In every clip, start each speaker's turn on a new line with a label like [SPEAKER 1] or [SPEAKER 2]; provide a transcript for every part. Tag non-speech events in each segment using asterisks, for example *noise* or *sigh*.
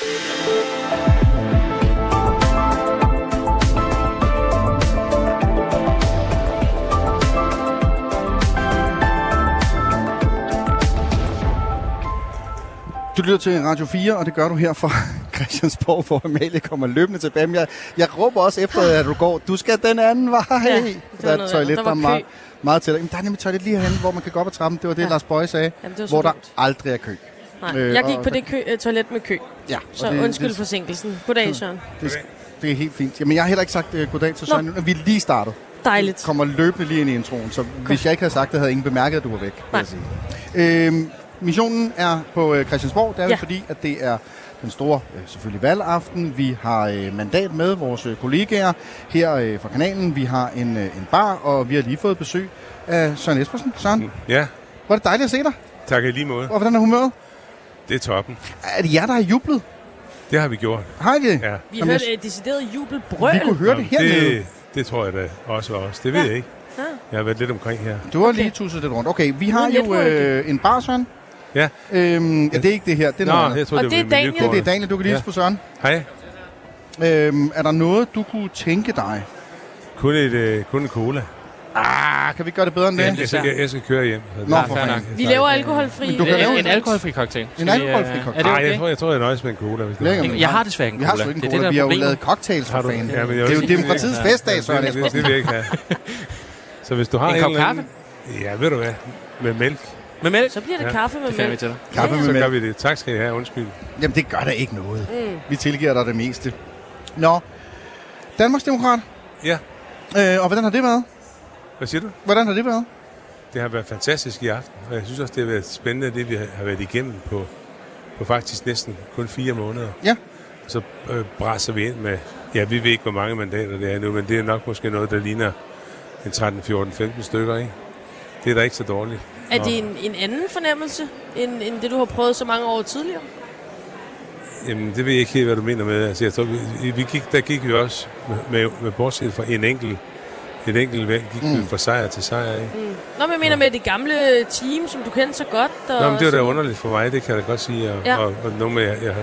[SPEAKER 1] Du lytter til Radio 4, og det gør du her fra *laughs* Christiansborg, hvor Amalie kommer løbende tilbage. Men jeg, jeg råber også efter, at du går. Du skal den anden vej.
[SPEAKER 2] Ja, det
[SPEAKER 1] der er et toilet.
[SPEAKER 2] Der
[SPEAKER 1] er meget, meget til dig. Jamen, der er nemlig et toilet lige herhen, hvor man kan gå op ad trappen. Det var det,
[SPEAKER 2] Ja.
[SPEAKER 1] Lars Bøje sagde.
[SPEAKER 2] Jamen,
[SPEAKER 1] hvor der aldrig er kø.
[SPEAKER 2] Nej,
[SPEAKER 1] Øh,
[SPEAKER 2] jeg gik
[SPEAKER 1] og-
[SPEAKER 2] på det kø, øh, toilet med kø,
[SPEAKER 1] Ja,
[SPEAKER 2] så
[SPEAKER 1] det,
[SPEAKER 2] undskyld
[SPEAKER 1] det,
[SPEAKER 2] forsinkelsen. Goddag, Søren.
[SPEAKER 1] det, det er helt fint. Jamen, jeg har heller ikke sagt uh, goddag til
[SPEAKER 2] Nå.
[SPEAKER 1] Søren, nu, vi er lige startet.
[SPEAKER 2] Dejligt.
[SPEAKER 1] Kommer løbende lige ind i introen, så hvis jeg ikke havde sagt det, havde ingen bemærket, at du var væk. vil
[SPEAKER 2] Nej.
[SPEAKER 1] jeg sige. Øhm, missionen er på øh, Christiansborg. Det er ja.
[SPEAKER 2] Ja.
[SPEAKER 1] fordi, at det er den store, øh, selvfølgelig valgaften. Vi har øh, mandat med vores øh, kollegaer her øh, fra kanalen. Vi har en, øh, en bar, og vi har lige fået besøg af Søren Espersen. Søren,
[SPEAKER 3] Ja,
[SPEAKER 1] var det dejligt at se dig.
[SPEAKER 3] tak i lige måde.
[SPEAKER 1] Og hvordan er humøret?
[SPEAKER 3] Det er toppen.
[SPEAKER 1] Er det jer, der har jublet?
[SPEAKER 3] Det har vi gjort.
[SPEAKER 1] Har I det?
[SPEAKER 3] Ja.
[SPEAKER 2] Vi
[SPEAKER 1] Jamen,
[SPEAKER 2] hørte et decideret jubelbrøl.
[SPEAKER 1] Vi kunne høre det
[SPEAKER 3] Jamen,
[SPEAKER 1] hernede.
[SPEAKER 3] det, det tror jeg da også var os. Det ved
[SPEAKER 2] Ja.
[SPEAKER 3] jeg ikke.
[SPEAKER 2] Ja.
[SPEAKER 3] Jeg har været lidt omkring her.
[SPEAKER 1] Du har
[SPEAKER 2] Okay.
[SPEAKER 1] lige tusset lidt rundt. Okay, vi har jo øh, en bar, Søren.
[SPEAKER 3] Ja.
[SPEAKER 1] Øhm, ja, det er ikke det her. Det er noget
[SPEAKER 3] Nå,
[SPEAKER 1] andet.
[SPEAKER 3] jeg tror,
[SPEAKER 2] Og
[SPEAKER 3] det,
[SPEAKER 2] det er Daniel.
[SPEAKER 1] Det er det,
[SPEAKER 3] miljøkortet.
[SPEAKER 1] Daniel. Du kan lige
[SPEAKER 3] Ja.
[SPEAKER 1] på Søren.
[SPEAKER 3] Hej.
[SPEAKER 1] Øhm, er der noget, du kunne tænke dig?
[SPEAKER 3] Kun, et, øh, kun en cola.
[SPEAKER 1] Ah, kan vi gøre det bedre end det?
[SPEAKER 3] Jeg, jeg, skal, jeg skal køre hjem.
[SPEAKER 1] Nå,
[SPEAKER 4] Ja,
[SPEAKER 1] for fanden.
[SPEAKER 2] Vi laver alkoholfri.
[SPEAKER 1] Men du kan
[SPEAKER 2] øh,
[SPEAKER 1] lave
[SPEAKER 4] en alkoholfri cocktail. Skal vi,
[SPEAKER 1] alkoholfri
[SPEAKER 4] øh,
[SPEAKER 1] cocktail.
[SPEAKER 4] Er
[SPEAKER 3] Nej,
[SPEAKER 4] det
[SPEAKER 3] jeg
[SPEAKER 4] okay?
[SPEAKER 3] tror, jeg tror, jeg nøjes med en cola. Hvis det er.
[SPEAKER 4] Jeg har desværre en
[SPEAKER 1] Vi har
[SPEAKER 4] cola.
[SPEAKER 1] sgu ikke
[SPEAKER 4] det
[SPEAKER 1] en
[SPEAKER 4] er det,
[SPEAKER 1] cola.
[SPEAKER 4] der
[SPEAKER 1] Vi
[SPEAKER 4] er
[SPEAKER 1] har jo lavet cocktails for
[SPEAKER 3] Har
[SPEAKER 1] fanden.
[SPEAKER 3] Ja, jeg
[SPEAKER 1] Det er jo demokratiets
[SPEAKER 3] Ja,
[SPEAKER 1] festdag, Søren
[SPEAKER 3] det, det, det vil jeg ikke have. *laughs* Så hvis du har
[SPEAKER 4] En
[SPEAKER 3] en,
[SPEAKER 4] kop
[SPEAKER 3] anden- Ja, ved du hvad? Med mælk.
[SPEAKER 4] Med mælk?
[SPEAKER 2] Så bliver det
[SPEAKER 3] Ja.
[SPEAKER 2] kaffe med
[SPEAKER 4] Det finder vi
[SPEAKER 2] mælk.
[SPEAKER 4] til dig.
[SPEAKER 1] Kaffe
[SPEAKER 3] Så
[SPEAKER 1] med
[SPEAKER 3] gør
[SPEAKER 1] mælk.
[SPEAKER 3] vi det. Tak skal I have. Undskyld.
[SPEAKER 1] Jamen, det gør da ikke noget.
[SPEAKER 2] Mm.
[SPEAKER 1] Vi tilgiver dig det meste. Nå, Danmarksdemokrat.
[SPEAKER 3] Ja.
[SPEAKER 1] Øh, og hvordan har det været?
[SPEAKER 3] Hvad siger du?
[SPEAKER 1] Hvordan har det været?
[SPEAKER 3] Det har været fantastisk i aften, og jeg synes også, det har været spændende, det vi har været igennem på, på faktisk næsten kun fire måneder.
[SPEAKER 1] Ja.
[SPEAKER 3] Så øh, brasser vi ind med, ja, vi ved ikke, hvor mange mandater det er nu, men det er nok måske noget, der ligner en 13, 14, 15 stykker, ikke? Det er da ikke så dårligt.
[SPEAKER 2] Er det en, en anden fornemmelse, end, end det, du har prøvet så mange år tidligere?
[SPEAKER 3] Jamen, det ved jeg ikke helt, hvad du mener med. Altså, jeg tror, vi, vi gik, der gik vi også med, med, med bortset fra en enkelt, et enkelt valg, gik mm. vi fra sejr til sejr, ikke?
[SPEAKER 2] Mm. Nå, men jeg mener med det gamle team, som du kendte så godt. Og
[SPEAKER 3] Nå, men det var da underligt for mig, det kan jeg da godt sige. Og,
[SPEAKER 2] Ja.
[SPEAKER 3] ja. og, og nogle med, jeg, jeg har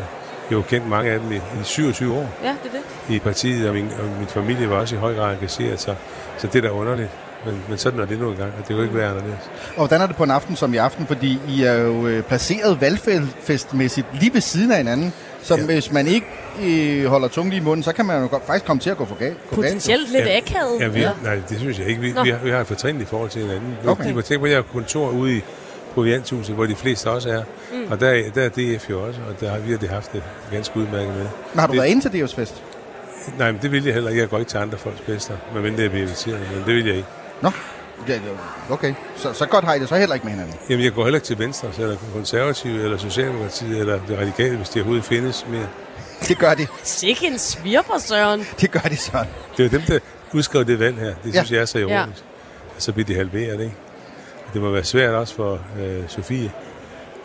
[SPEAKER 3] jo kendt mange af dem i, i 27 år.
[SPEAKER 2] Ja, det er det.
[SPEAKER 3] i partiet, og min, og min familie var også i høj grad engageret, så, så det er da underligt. Men, men sådan er det nu engang, og det kan jo ikke være anderledes.
[SPEAKER 1] Og hvordan er det på en aften som i aften? Fordi I er jo øh, placeret valgfestmæssigt lige ved siden af hinanden. Så ja. Hvis man ikke øh, holder tungen lige i munden, så kan man jo godt, faktisk komme til at gå for galt.
[SPEAKER 2] Potentielt lidt
[SPEAKER 3] Ja.
[SPEAKER 2] akavet.
[SPEAKER 3] Ja, vi, ja. Nej, det synes jeg ikke. Vi,
[SPEAKER 2] Nå.
[SPEAKER 3] vi, har, vi har et fortrinligt forhold til hinanden.
[SPEAKER 1] Okay.
[SPEAKER 3] Okay. Du tænke på, at jeg har kontor ude i Provianthuset, hvor de fleste også er. Mm. Og der, er- der er DF jo også, og der har vi har det haft det ganske udmærket med.
[SPEAKER 1] Men har du
[SPEAKER 3] det,
[SPEAKER 1] været inde til DF's fest?
[SPEAKER 3] Nej, men det vil jeg heller ikke. Jeg går ikke til andre folks bedste, medmindre jeg bliver inviteret, men det vil jeg ikke.
[SPEAKER 1] Nå, ja, okay. Så, så godt har I det så heller ikke med hinanden.
[SPEAKER 3] Jamen, jeg går heller ikke til Venstre, så eller konservative, eller Socialdemokratiet, eller det radikale, hvis de overhovedet findes mere.
[SPEAKER 1] Det gør de.
[SPEAKER 2] Sikke en svirper, Søren.
[SPEAKER 1] Det gør de sådan.
[SPEAKER 3] Det er dem, der udskrev det valg her. Det
[SPEAKER 1] Ja.
[SPEAKER 3] synes jeg er så ironisk.
[SPEAKER 2] Ja.
[SPEAKER 3] Så bliver de halveret, ikke? Og Det må være svært også for øh, Sofie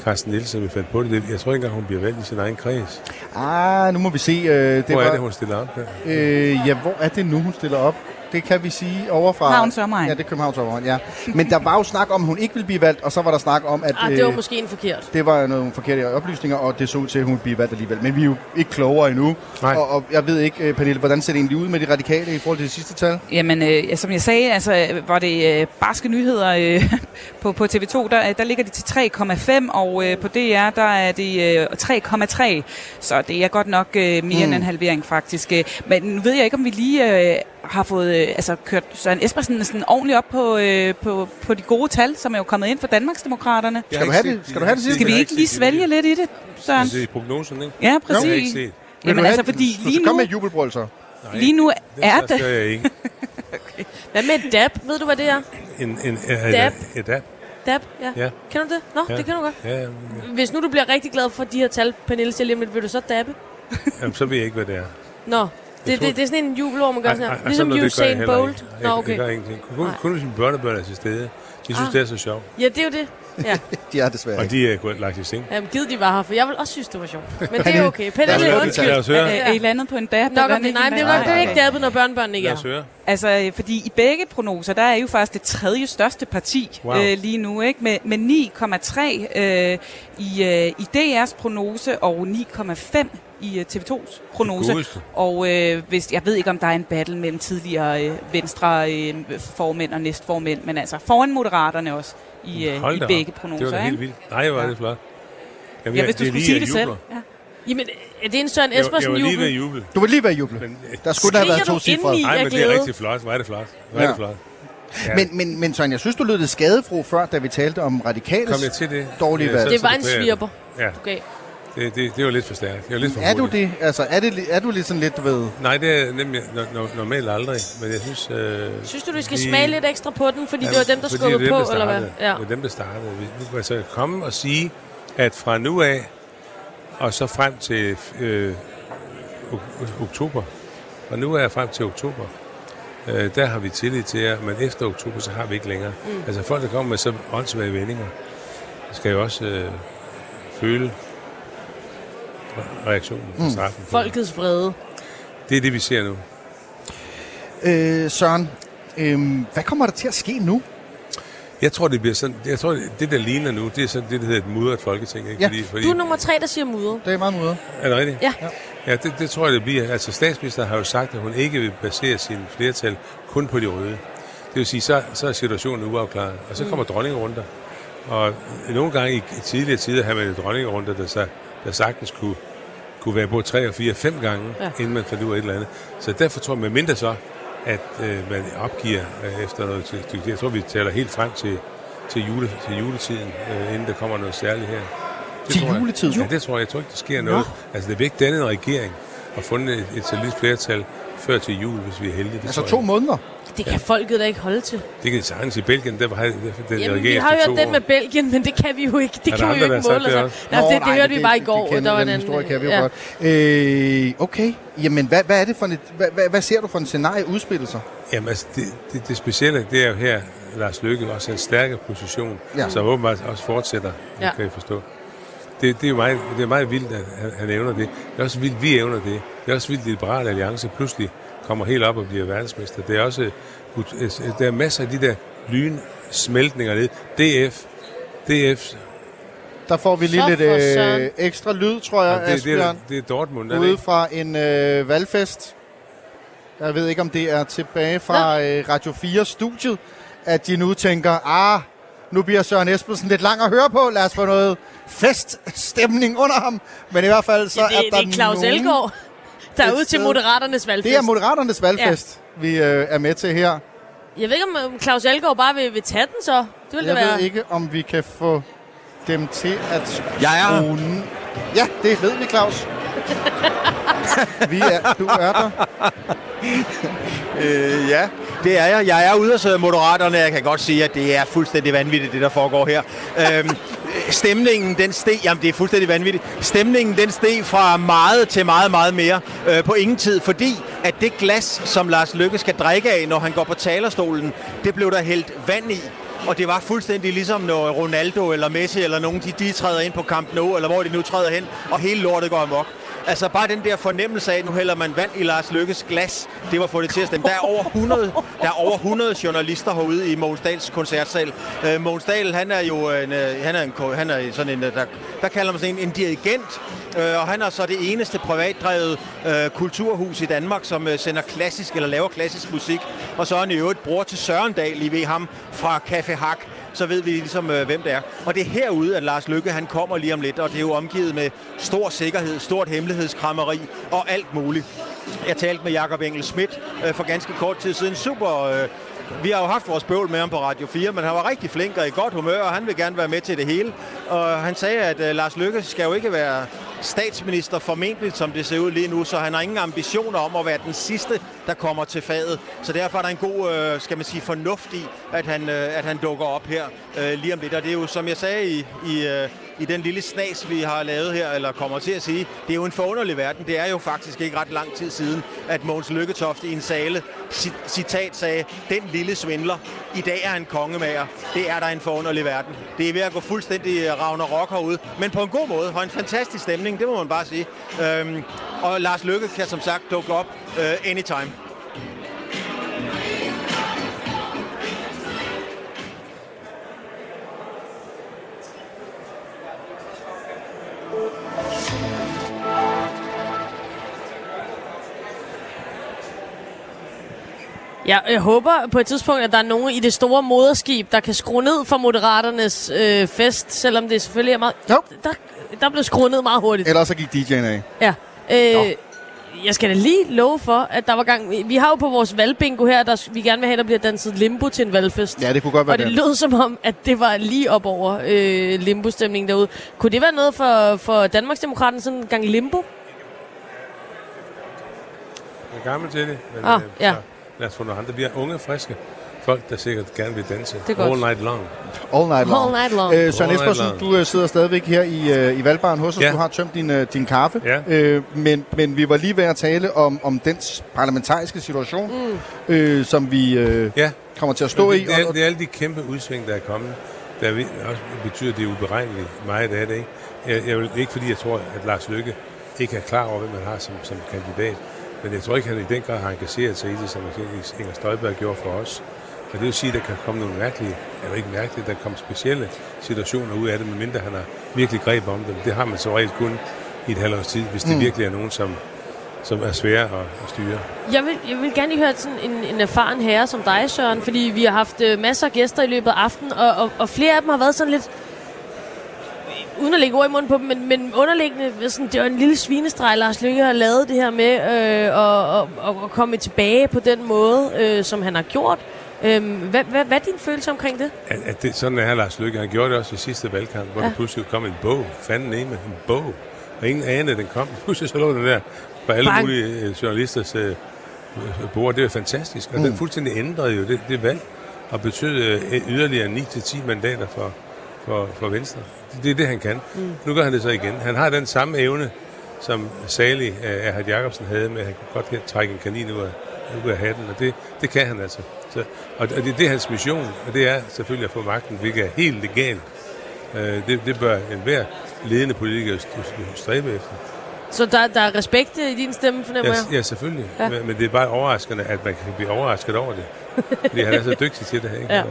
[SPEAKER 3] Carsten Nielsen, vi fandt på det. Det- Jeg tror ikke engang, hun bliver valgt i sin egen kreds.
[SPEAKER 1] Ah, nu må vi se. Øh, det
[SPEAKER 3] Hvor
[SPEAKER 1] var,
[SPEAKER 3] er det, hun stiller op der?
[SPEAKER 1] Øh, ja, hvor er det nu, hun stiller op? Det kan vi sige overfra.
[SPEAKER 5] Københavns Omegn.
[SPEAKER 1] Ja, det er Københavns Omegn, ja. Men der var jo snak om, at hun ikke ville blive valgt, og så var der snak om, at
[SPEAKER 2] Ah, det var
[SPEAKER 1] øh,
[SPEAKER 2] måske en forkert.
[SPEAKER 1] det var nogle forkerte oplysninger, og det så ud til, at hun ville blive valgt alligevel. Men vi er jo ikke klogere endnu.
[SPEAKER 3] Nej.
[SPEAKER 1] Og, og jeg ved ikke, øh, Pernille, hvordan ser det egentlig ud med de radikale i forhold til det sidste tal?
[SPEAKER 5] Jamen, øh, ja, som jeg sagde, altså, var det øh, barske nyheder øh, *laughs* på, på TV2, der, der ligger de til 3,5, og øh, på DR, der er det øh, 3,3. Så det er godt nok øh, mere mm. end en halvering, faktisk. Øh, Men nu ved jeg ikke, om vi lige øh, har fået øh, altså, kørt Søren Espersen sådan ordentligt op på, øh, på, på de gode tal, som er jo kommet ind fra Danmarksdemokraterne.
[SPEAKER 3] Jeg
[SPEAKER 1] Skal du have det? Skal du have det
[SPEAKER 3] jeg?
[SPEAKER 5] Skal vi ikke lige svælge lidt i det, Søren?
[SPEAKER 3] Det er i prognosen, ikke?
[SPEAKER 5] Ja,
[SPEAKER 3] Jeg har ikke
[SPEAKER 5] præcis.
[SPEAKER 3] set.
[SPEAKER 5] Jamen altså,
[SPEAKER 1] det?
[SPEAKER 5] fordi
[SPEAKER 1] Du
[SPEAKER 5] lige nu,
[SPEAKER 1] med et jubelbrøl, så.
[SPEAKER 3] Nej,
[SPEAKER 5] lige nu er
[SPEAKER 3] det.
[SPEAKER 5] det...
[SPEAKER 3] jeg ikke. *laughs*
[SPEAKER 2] Hvad med DAB? Ved du, hvad det er?
[SPEAKER 3] En, en, en,
[SPEAKER 2] Dab.
[SPEAKER 3] Et dab.
[SPEAKER 2] DAB, ja.
[SPEAKER 3] Ja.
[SPEAKER 2] Kender du det? Nå,
[SPEAKER 3] Ja.
[SPEAKER 2] det kan du godt.
[SPEAKER 3] Ja, ja.
[SPEAKER 2] Hvis nu du bliver rigtig glad for de her tal, Pernille siger lige om lidt, vil du så dabbe?
[SPEAKER 3] Jamen, så ved jeg ikke, hvad det er.
[SPEAKER 2] Nå, det,
[SPEAKER 3] tror-
[SPEAKER 2] det, det er sådan en jubel, hvor man gør sådan
[SPEAKER 3] Ej,
[SPEAKER 2] her. Ligesom
[SPEAKER 3] sådan det gør jeg
[SPEAKER 2] Usain Bolt. Nå, okay.
[SPEAKER 3] jeg gør ingenting. Kun, kun hvis mine børnebørn er til stede. De synes,
[SPEAKER 2] Ah.
[SPEAKER 3] det er så sjovt.
[SPEAKER 2] Ja, det er jo det. Ja. *laughs*
[SPEAKER 1] De er desværre
[SPEAKER 3] Og de er gået lagt i seng.
[SPEAKER 2] Jamen, givet de var her, for jeg vil også synes, det var sjovt. Men *laughs* det er okay.
[SPEAKER 1] Høre det.
[SPEAKER 2] undskyld.
[SPEAKER 3] Lad os høre.
[SPEAKER 5] Er, er I landet på en dab?
[SPEAKER 2] Nok om det. Nej, men det var, det ikke dabbet, når børnebørnene ikke
[SPEAKER 3] Lad
[SPEAKER 2] er.
[SPEAKER 3] os høre.
[SPEAKER 5] Altså, fordi i begge prognoser, der er jo faktisk det tredje største parti
[SPEAKER 3] Wow.
[SPEAKER 5] øh, lige nu, ikke? Med, med 9,3 øh, i, øh, i DR's prognose og 9,5 i øh, TV2's prognose. Og øh, hvis, jeg ved ikke, om der er en battle mellem tidligere øh, venstre øh, formænd og næstformænd, men altså foran moderaterne også i, øh, i
[SPEAKER 3] da op.
[SPEAKER 5] begge prognoser.
[SPEAKER 3] Det var da helt vildt. Nej, hvor er det flot. Jamen,
[SPEAKER 5] Ja, hvis du skulle
[SPEAKER 3] lige,
[SPEAKER 5] sige
[SPEAKER 3] jeg
[SPEAKER 5] det selv. Ja.
[SPEAKER 2] Jamen, er det en Søren
[SPEAKER 3] Jeg, jeg
[SPEAKER 2] Espersen
[SPEAKER 3] var lige ved
[SPEAKER 2] jubel?
[SPEAKER 1] Du vil lige være juble.
[SPEAKER 3] Men,
[SPEAKER 1] Der skulle der have været to cifre.
[SPEAKER 3] nej,
[SPEAKER 2] jeg
[SPEAKER 3] men det er rigtig flot. Er det flot. Er
[SPEAKER 1] Ja.
[SPEAKER 3] det flot. Ja.
[SPEAKER 1] Men, men, men Søren, jeg synes, du lød lidt skadefro før, da vi talte om radikales.
[SPEAKER 3] Kom jeg til det?
[SPEAKER 1] Dårlige
[SPEAKER 3] Ja,
[SPEAKER 1] valg.
[SPEAKER 3] så-
[SPEAKER 2] Det var en
[SPEAKER 3] jeg
[SPEAKER 2] svirper,
[SPEAKER 3] Ja,
[SPEAKER 2] du gav.
[SPEAKER 3] Det, det, det var lidt for stærkt. Det var lidt for
[SPEAKER 1] Er du det? Altså, er, det, er du lige sådan lidt, du ved...
[SPEAKER 3] Nej, det er nemlig no, no, normalt aldrig. Men jeg synes... Øh,
[SPEAKER 2] Synes du, vi skal
[SPEAKER 3] vi-
[SPEAKER 2] smage lidt ekstra på den, fordi det var dem, der skubbede
[SPEAKER 3] er
[SPEAKER 2] på,
[SPEAKER 3] dem, der
[SPEAKER 2] eller hvad? Ja.
[SPEAKER 3] Det er dem, der startede. Vi, vi kunne altså komme og sige, at fra nu af, og så frem til øh, ok- oktober, fra nu af frem til oktober, øh, der har vi tillid til jer, men efter oktober, så har vi ikke længere. Mm. Altså folk, der kommer med så åndssvage vendinger, skal jo også øh, føle reaktionen på straffen.
[SPEAKER 2] Folkets vrede.
[SPEAKER 3] Det er det, vi ser nu.
[SPEAKER 1] Øh, Søren, øh, hvad kommer der til at ske nu?
[SPEAKER 3] Jeg tror, det bliver sådan, jeg tror, det der ligner nu, det er sådan det, der hedder et mudret folketing. Ikke?
[SPEAKER 1] Ja.
[SPEAKER 3] Fordi, fordi,
[SPEAKER 2] Du er nummer tre, der siger mudder.
[SPEAKER 1] Det er meget måde.
[SPEAKER 3] er det rigtigt?
[SPEAKER 2] Ja.
[SPEAKER 3] Ja, det, det tror jeg, det bliver. Altså, statsministeren har jo sagt, at hun ikke vil basere sin flertal kun på de røde. Det vil sige, så, så er situationen uafklaret. Og så kommer mm. dronningerunder. Og nogle gange i tidligere tider har man en dronningerunder, der, så, der sagtens kunne, kunne være både tre og fire, fem gange,
[SPEAKER 2] Ja.
[SPEAKER 3] inden man fandt ud af et eller andet. Så derfor tror jeg, med mindre så, at øh, man opgiver øh, efter noget til, til- Jeg tror, vi taler helt frem til, til, jule, til juletiden, øh, inden der kommer noget særligt her. Det
[SPEAKER 1] Til
[SPEAKER 3] tror jeg.
[SPEAKER 1] juletid?
[SPEAKER 3] Ja, det tror jeg. Jeg tror ikke, der sker noget. Altså, det er ikke dannet en regering og fundet et, et solidt flertal før til jul, hvis vi er heldige. Det
[SPEAKER 1] Altså to måneder.
[SPEAKER 2] Det kan folket da ikke holde til.
[SPEAKER 3] Det kan sagtens i Belgien, der var den
[SPEAKER 2] Jamen,
[SPEAKER 3] regering
[SPEAKER 2] vi har hørt den med. Belgien, men det kan vi jo ikke. Det kan
[SPEAKER 3] der
[SPEAKER 2] vi jo ikke
[SPEAKER 3] der har
[SPEAKER 2] måle os.
[SPEAKER 3] det
[SPEAKER 2] Nej,
[SPEAKER 1] Nå,
[SPEAKER 2] det, det
[SPEAKER 1] nej,
[SPEAKER 2] hørte vi bare i går.
[SPEAKER 1] Det,
[SPEAKER 2] der var
[SPEAKER 1] den
[SPEAKER 2] en anden,
[SPEAKER 1] historie kan vi jo
[SPEAKER 2] ja.
[SPEAKER 1] godt. Øh, okay, jamen hvad, hvad er det for et, hvad, hvad, hvad ser du for en scenarie udspille sig?
[SPEAKER 3] Jamen, altså, det, det, det specielle, det er jo her, Lars Løkke også har en stærkere position,
[SPEAKER 1] Ja.
[SPEAKER 3] ja. som åbenbart også fortsætter,
[SPEAKER 2] Ja.
[SPEAKER 3] ja. kan jeg forstå. Det, det, er meget, det er meget vildt, at han, han evner det. Det er også vildt, vi evner det. Det er også vildt, at Liberale Alliance pludselig kommer helt op og bliver verdensmester. Det er også, ut- der er masser af de der lynsmeltninger ned. DF, DF,
[SPEAKER 1] Der får vi lige
[SPEAKER 2] Så
[SPEAKER 1] lidt øh, ekstra lyd, tror jeg,
[SPEAKER 3] det, det, er, det er Dortmund, er det
[SPEAKER 1] ude
[SPEAKER 3] ikke?
[SPEAKER 1] fra en øh, valgfest. Jeg ved ikke, om det er tilbage fra øh, Radio 4 studiet, at de nu tænker, ah, nu bliver Søren Espersen lidt lang at høre på. Lad os få noget feststemning under ham. Men i hvert fald så
[SPEAKER 2] Ja, det,
[SPEAKER 1] er der
[SPEAKER 2] det er Claus
[SPEAKER 1] nogen...
[SPEAKER 2] Elgaard, der er ude til. Moderaternes valgfest.
[SPEAKER 1] Det er Moderaternes valgfest, ja. vi øh, er med til her.
[SPEAKER 2] Jeg ved ikke, om Claus Elgaard bare vil, vil tage den så. Det ville
[SPEAKER 1] Jeg
[SPEAKER 2] det være.
[SPEAKER 1] ved ikke, om vi kan få dem til at
[SPEAKER 6] Jeg er
[SPEAKER 1] skrue den- Ja, det ved vi, Claus. *laughs* *laughs* vi er, du er der. *laughs*
[SPEAKER 6] Øh, ja, det er jeg. Jeg er ude hos Moderaterne. Jeg kan godt sige, at det er fuldstændig vanvittigt, det der foregår her. Øhm, stemningen, den steg... Jamen, det er fuldstændig vanvittigt. Stemningen, den steg fra meget til meget, meget mere øh, på ingen tid, fordi at det glas, som Lars Lykke skal drikke af, når han går på talerstolen, det blev der hældt vand i. Og det var fuldstændig ligesom når Ronaldo eller Messi eller nogen, de, de træder ind på Camp Nou, eller hvor de nu træder hen, og hele lortet går amok. Altså bare den der fornemmelse af, at nu hælder man vand i Lars Lykkes glas, det var få det til at stemme. Der er over 100, der er over 100 journalister herude i Mogens Dahls koncertsal. Øh, Mogens Dahl, han er jo en, øh, han er en, han er sådan en, øh, der, der kalder man sådan en, en dirigent, øh, og han er så det eneste privatdrevet øh, kulturhus i Danmark, som øh, sender klassisk eller laver klassisk musik. Og så er han i øvrigt bror til Søren Dahl, I ved ham fra Café Hak så ved vi ligesom, øh, hvem det er. Og det er herude, at Lars Lykke han kommer lige om lidt, og det er jo omgivet med stor sikkerhed, stort hemmelighedskrammeri og alt muligt. Jeg talte med Jakob Engel Schmidt øh, for ganske kort tid siden. Super... Øh, vi har jo haft vores bøvl med ham på Radio 4, men han var rigtig flink og i godt humør, og han vil gerne være med til det hele. Og han sagde, at øh, Lars Lykke skal jo ikke være statsminister formentlig, som det ser ud lige nu, så han har ingen ambitioner om at være den sidste, der kommer til fadet. Så derfor er der en god, øh, skal man sige, fornuft i, at han, øh, at han dukker op her øh, lige om lidt. Og det er jo, som jeg sagde i, i, øh, i den lille snas, vi har lavet her, eller kommer til at sige, det er jo en forunderlig verden. Det er jo faktisk ikke ret lang tid siden, at Mogens Lykketoft i en sale citat sagde, den lille svindler, i dag er en kongemager. Det er der en forunderlig verden. Det er ved at gå fuldstændig øh, Ragnarok rock herude, men på en god måde, og en fantastisk stemning, det må man bare sige. Øhm, og Lars Lykke kan som sagt dukke op uh, anytime.
[SPEAKER 2] Ja, jeg håber på et tidspunkt, at der er nogen i det store moderskib, der kan skrue ned for Moderaternes øh, fest, selvom det selvfølgelig er meget...
[SPEAKER 1] Jo.
[SPEAKER 2] Der, der blev skruet ned meget hurtigt.
[SPEAKER 1] Ellers så gik DJ'en af.
[SPEAKER 2] Ja. Øh, jeg skal da lige love for, at der var gang... Vi har jo på vores valgbingo her, der vi gerne vil have, der bliver danset limbo til en valgfest.
[SPEAKER 1] Ja, det kunne godt være
[SPEAKER 2] Og det lød som om, at det var lige op over øh, limbo-stemningen derude. Kunne det være noget for, for Danmarksdemokraterne, sådan en gang limbo?
[SPEAKER 3] Jeg er gammel til det. Men,
[SPEAKER 2] Ah,
[SPEAKER 3] øh,
[SPEAKER 2] ja.
[SPEAKER 3] så lad os få nogle andre. Vi er unge, friske folk, der sikkert gerne vil danse.
[SPEAKER 2] Det er.
[SPEAKER 3] All night long.
[SPEAKER 1] All night long.
[SPEAKER 2] All night long.
[SPEAKER 1] Øh, Søren Espersen,
[SPEAKER 3] long.
[SPEAKER 1] du øh, sidder stadigvæk her i, øh, i valgbaren hos os.
[SPEAKER 3] Ja.
[SPEAKER 1] Du har tømt din, øh, din kaffe.
[SPEAKER 3] Ja.
[SPEAKER 1] Øh, men, men vi var lige ved at tale om, om den parlamentariske situation, mm. øh, som vi øh,
[SPEAKER 3] Ja,
[SPEAKER 1] kommer til at stå
[SPEAKER 3] det,
[SPEAKER 1] i.
[SPEAKER 3] det, er,
[SPEAKER 1] og-
[SPEAKER 3] det er alle de kæmpe udsving, der er kommet. Der vi- også betyder, at det er uberegneligt meget af det. Ikke? Jeg, jeg vil, ikke fordi jeg tror, at Lars Lykke ikke er klar over, hvem man har som, som kandidat. Men jeg tror ikke, at han i den grad har engageret sig i det, som Inger Støjberg gjorde for os. Og det vil sige, at der kan komme nogle mærkelige, eller ikke mærkelige, der kan komme specielle situationer ud af det, medmindre han har virkelig greb om det. Det har man så reelt kun i et halvt års tid, hvis det
[SPEAKER 1] Mm.
[SPEAKER 3] virkelig er nogen, som, som er svære at, at styre.
[SPEAKER 2] Jeg vil, jeg vil gerne lige høre sådan en, en erfaren herre som dig, Søren, fordi vi har haft øh, masser af gæster i løbet af aftenen, og, og, og flere af dem har været sådan lidt, uden at lægge ord i munden på dem, men, men underliggende, sådan, det var en lille svinestreg, Lars Lykke har lavet det her med øh, og, og, og, komme tilbage på den måde, øh, som han har gjort. Øh, hvad, hvad, hvad er din følelse omkring det?
[SPEAKER 3] At, at det, sådan er Lars Løkke. Han gjorde det også i sidste valgkamp, hvor ja. Der pludselig kom en bog. Fanden med en bog. Og ingen anede, den kom. *laughs* Pludselig så lå den der på alle
[SPEAKER 2] Bang.
[SPEAKER 3] mulige øh, journalisters øh, bord. Det var fantastisk. Og mm. den fuldstændig ændrede jo det, det valg og betød øh, yderligere 9-10 mandater for, for, for Venstre. Det, er det, han kan. Mm. Nu gør han det så igen. Han har den samme evne, som Sali øh, Erhard Jacobsen havde med, at han kunne godt her trække en kanin ud af, ud af hatten, og det, det kan han altså. Så, og det, det er hans mission, og det er selvfølgelig at få magten, hvilket er helt legalt. Øh, det, det bør enhver ledende politiker st- stræbe efter.
[SPEAKER 2] Så der, der er respekt i din stemme, fornemmer
[SPEAKER 3] Ja,
[SPEAKER 2] jeg?
[SPEAKER 3] ja selvfølgelig.
[SPEAKER 2] Ja.
[SPEAKER 3] Men, men det er bare overraskende, at man kan blive overrasket over det. Fordi han er så dygtig til det her. Ikke?
[SPEAKER 2] Ja.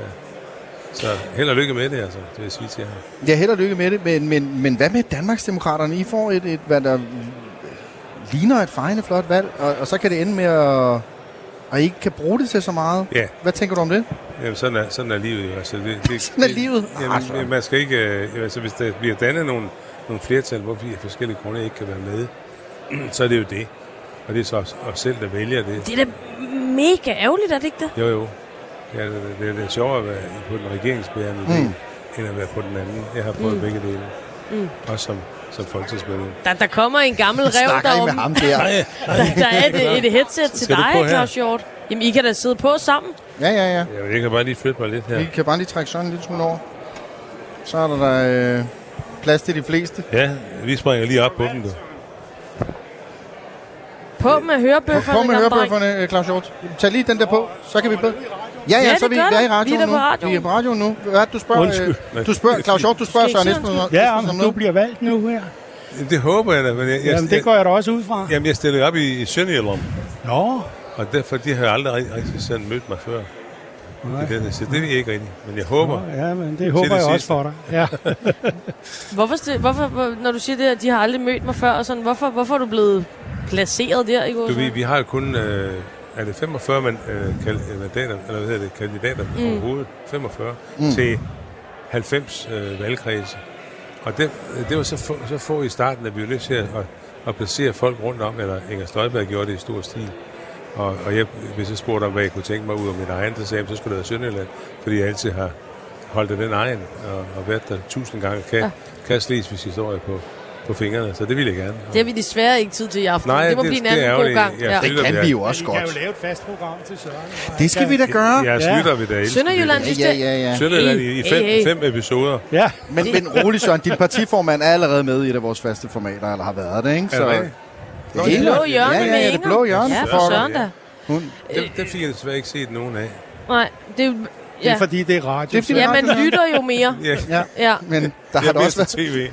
[SPEAKER 3] Så held og lykke med det, altså, det vil jeg sige til ham.
[SPEAKER 1] Ja, held og lykke med det, men, men, men hvad med Danmarksdemokraterne? I får et, et hvad der ligner et fejende flot valg, og, og så kan det ende med at, at I ikke kan bruge det til så meget.
[SPEAKER 3] Ja.
[SPEAKER 1] Hvad tænker du om det?
[SPEAKER 3] Jamen, sådan er, sådan er livet jo. Altså, det, det, *laughs*
[SPEAKER 1] Sådan er livet?
[SPEAKER 3] Jamen,
[SPEAKER 1] så.
[SPEAKER 3] man skal ikke... Øh, altså, hvis der bliver dannet nogle, nogle flertal, hvor vi af forskellige grunde ikke kan være med, *clears throat* så er det jo det. Og det er så os, os selv, der vælger det.
[SPEAKER 2] Det er da mega ærgerligt, er det ikke det?
[SPEAKER 3] Jo, jo. Ja, det, det, det er sjovere at være på den regeringsbærende
[SPEAKER 1] Mm.
[SPEAKER 3] del, end at være på den anden. Jeg har prøvet
[SPEAKER 2] Mm.
[SPEAKER 3] begge dele.
[SPEAKER 2] Mm.
[SPEAKER 3] Også som, som folketingsmedlem.
[SPEAKER 2] Der, der kommer en gammel rev
[SPEAKER 1] Snakker I med
[SPEAKER 2] derom.
[SPEAKER 1] ham der? *laughs*
[SPEAKER 2] Der, der er et, et headset til dig? Claus Hjort. Jamen, I kan da sidde på sammen.
[SPEAKER 1] Ja, ja, ja.
[SPEAKER 3] Ja, jeg kan bare lige flytte mig lidt her.
[SPEAKER 1] Vi kan bare lige trække sådan en lille smule over. Så er der, der øh, plads til de fleste.
[SPEAKER 3] Ja, vi springer lige op på den, du.
[SPEAKER 2] På med hørebøfferne,
[SPEAKER 1] På med hørebøfferne, øh, Claus Hjort. Tag lige den der på, så kan vi bedre. Ja, ja,
[SPEAKER 2] Ja,
[SPEAKER 1] så er vi, vi er i radioen
[SPEAKER 2] Vi er
[SPEAKER 1] nu.
[SPEAKER 2] radioen.
[SPEAKER 1] Vi er på radioen nu. Hvad er du spørger?
[SPEAKER 3] Undskyld.
[SPEAKER 1] øh, Du spørger, Claus Hjort, du spørger
[SPEAKER 2] I
[SPEAKER 1] Søren
[SPEAKER 2] noget?
[SPEAKER 7] Ja, om du bliver valgt nu her.
[SPEAKER 3] Det håber jeg da, men jeg, jeg,
[SPEAKER 7] Jamen, det går jeg da også ud fra.
[SPEAKER 3] Jamen, jeg stillede op i, i Sønderjylland,
[SPEAKER 7] Nå,
[SPEAKER 3] og derfor de har aldrig rigtig, sådan mødt mig før.
[SPEAKER 7] Nej.
[SPEAKER 3] Det, det, så det jeg ikke rigtigt, men jeg håber.
[SPEAKER 7] Nå, ja, men det håber
[SPEAKER 3] det
[SPEAKER 7] jeg også
[SPEAKER 3] sidste.
[SPEAKER 7] for dig. Ja. *laughs*
[SPEAKER 2] Hvorfor, sti- hvorfor, hvor- når du siger det, at de har aldrig mødt mig før, og sådan, hvorfor, hvorfor er du blevet placeret der? Ikke?
[SPEAKER 3] Du ved, vi har jo kun, øh, er det 45 man, øh, kal- øh, mandater, eller hvad hedder det, kandidater mm. overhovedet, 45,
[SPEAKER 1] Mm.
[SPEAKER 3] til 90 øh, valgkredse. Og det, det var så få, så få i starten, at vi var nødt til at, at, at placere folk rundt om, eller Inger Støjberg gjorde det i stor stil. Og, og jeg, hvis jeg spurgte om, hvad jeg kunne tænke mig ud af min egen, så sagde jeg, så skulle det være Sønderjylland, fordi jeg altid har holdt af den egen, og, og været der tusind gange. Kan,
[SPEAKER 2] ja.
[SPEAKER 3] kan Slesvigs historie på, på fingrene, så det vil jeg gerne.
[SPEAKER 2] Det har vi desværre ikke tid til i aften.
[SPEAKER 3] Nej,
[SPEAKER 2] det må
[SPEAKER 3] det-
[SPEAKER 2] blive en anden god gang.
[SPEAKER 3] Ja, det-
[SPEAKER 1] Det kan vi jo også
[SPEAKER 7] Vi kan
[SPEAKER 1] godt.
[SPEAKER 7] jo lave et fast program til Søren.
[SPEAKER 1] Det skal vi da gøre.
[SPEAKER 7] Ja.
[SPEAKER 3] slutter ved da
[SPEAKER 2] Sønderjylland.
[SPEAKER 1] Ja, ja, ja.
[SPEAKER 3] Sønderjylland i, i fem,
[SPEAKER 2] Hey, hey.
[SPEAKER 3] fem episoder.
[SPEAKER 7] Ja,
[SPEAKER 1] Men, men rolig Søren, din partiformand er allerede med i et af vores faste formater, eller har været det, ikke?
[SPEAKER 3] Er det
[SPEAKER 1] det
[SPEAKER 2] Det blå hjørne
[SPEAKER 1] ja, ja,
[SPEAKER 2] med
[SPEAKER 1] ja, det blå hjørne.
[SPEAKER 2] Ja,
[SPEAKER 1] for
[SPEAKER 2] søren da.
[SPEAKER 1] Hun,
[SPEAKER 3] Det, det fik jeg desværre ikke set nogen af.
[SPEAKER 2] Nej, det.
[SPEAKER 7] Det er
[SPEAKER 2] Ja,
[SPEAKER 7] fordi, det er radio.
[SPEAKER 1] Det er fordi,
[SPEAKER 2] ja man lytter jo mere.
[SPEAKER 3] Ja, *laughs*
[SPEAKER 1] ja,
[SPEAKER 2] Ja.
[SPEAKER 1] men der har der også været...
[SPEAKER 3] tv.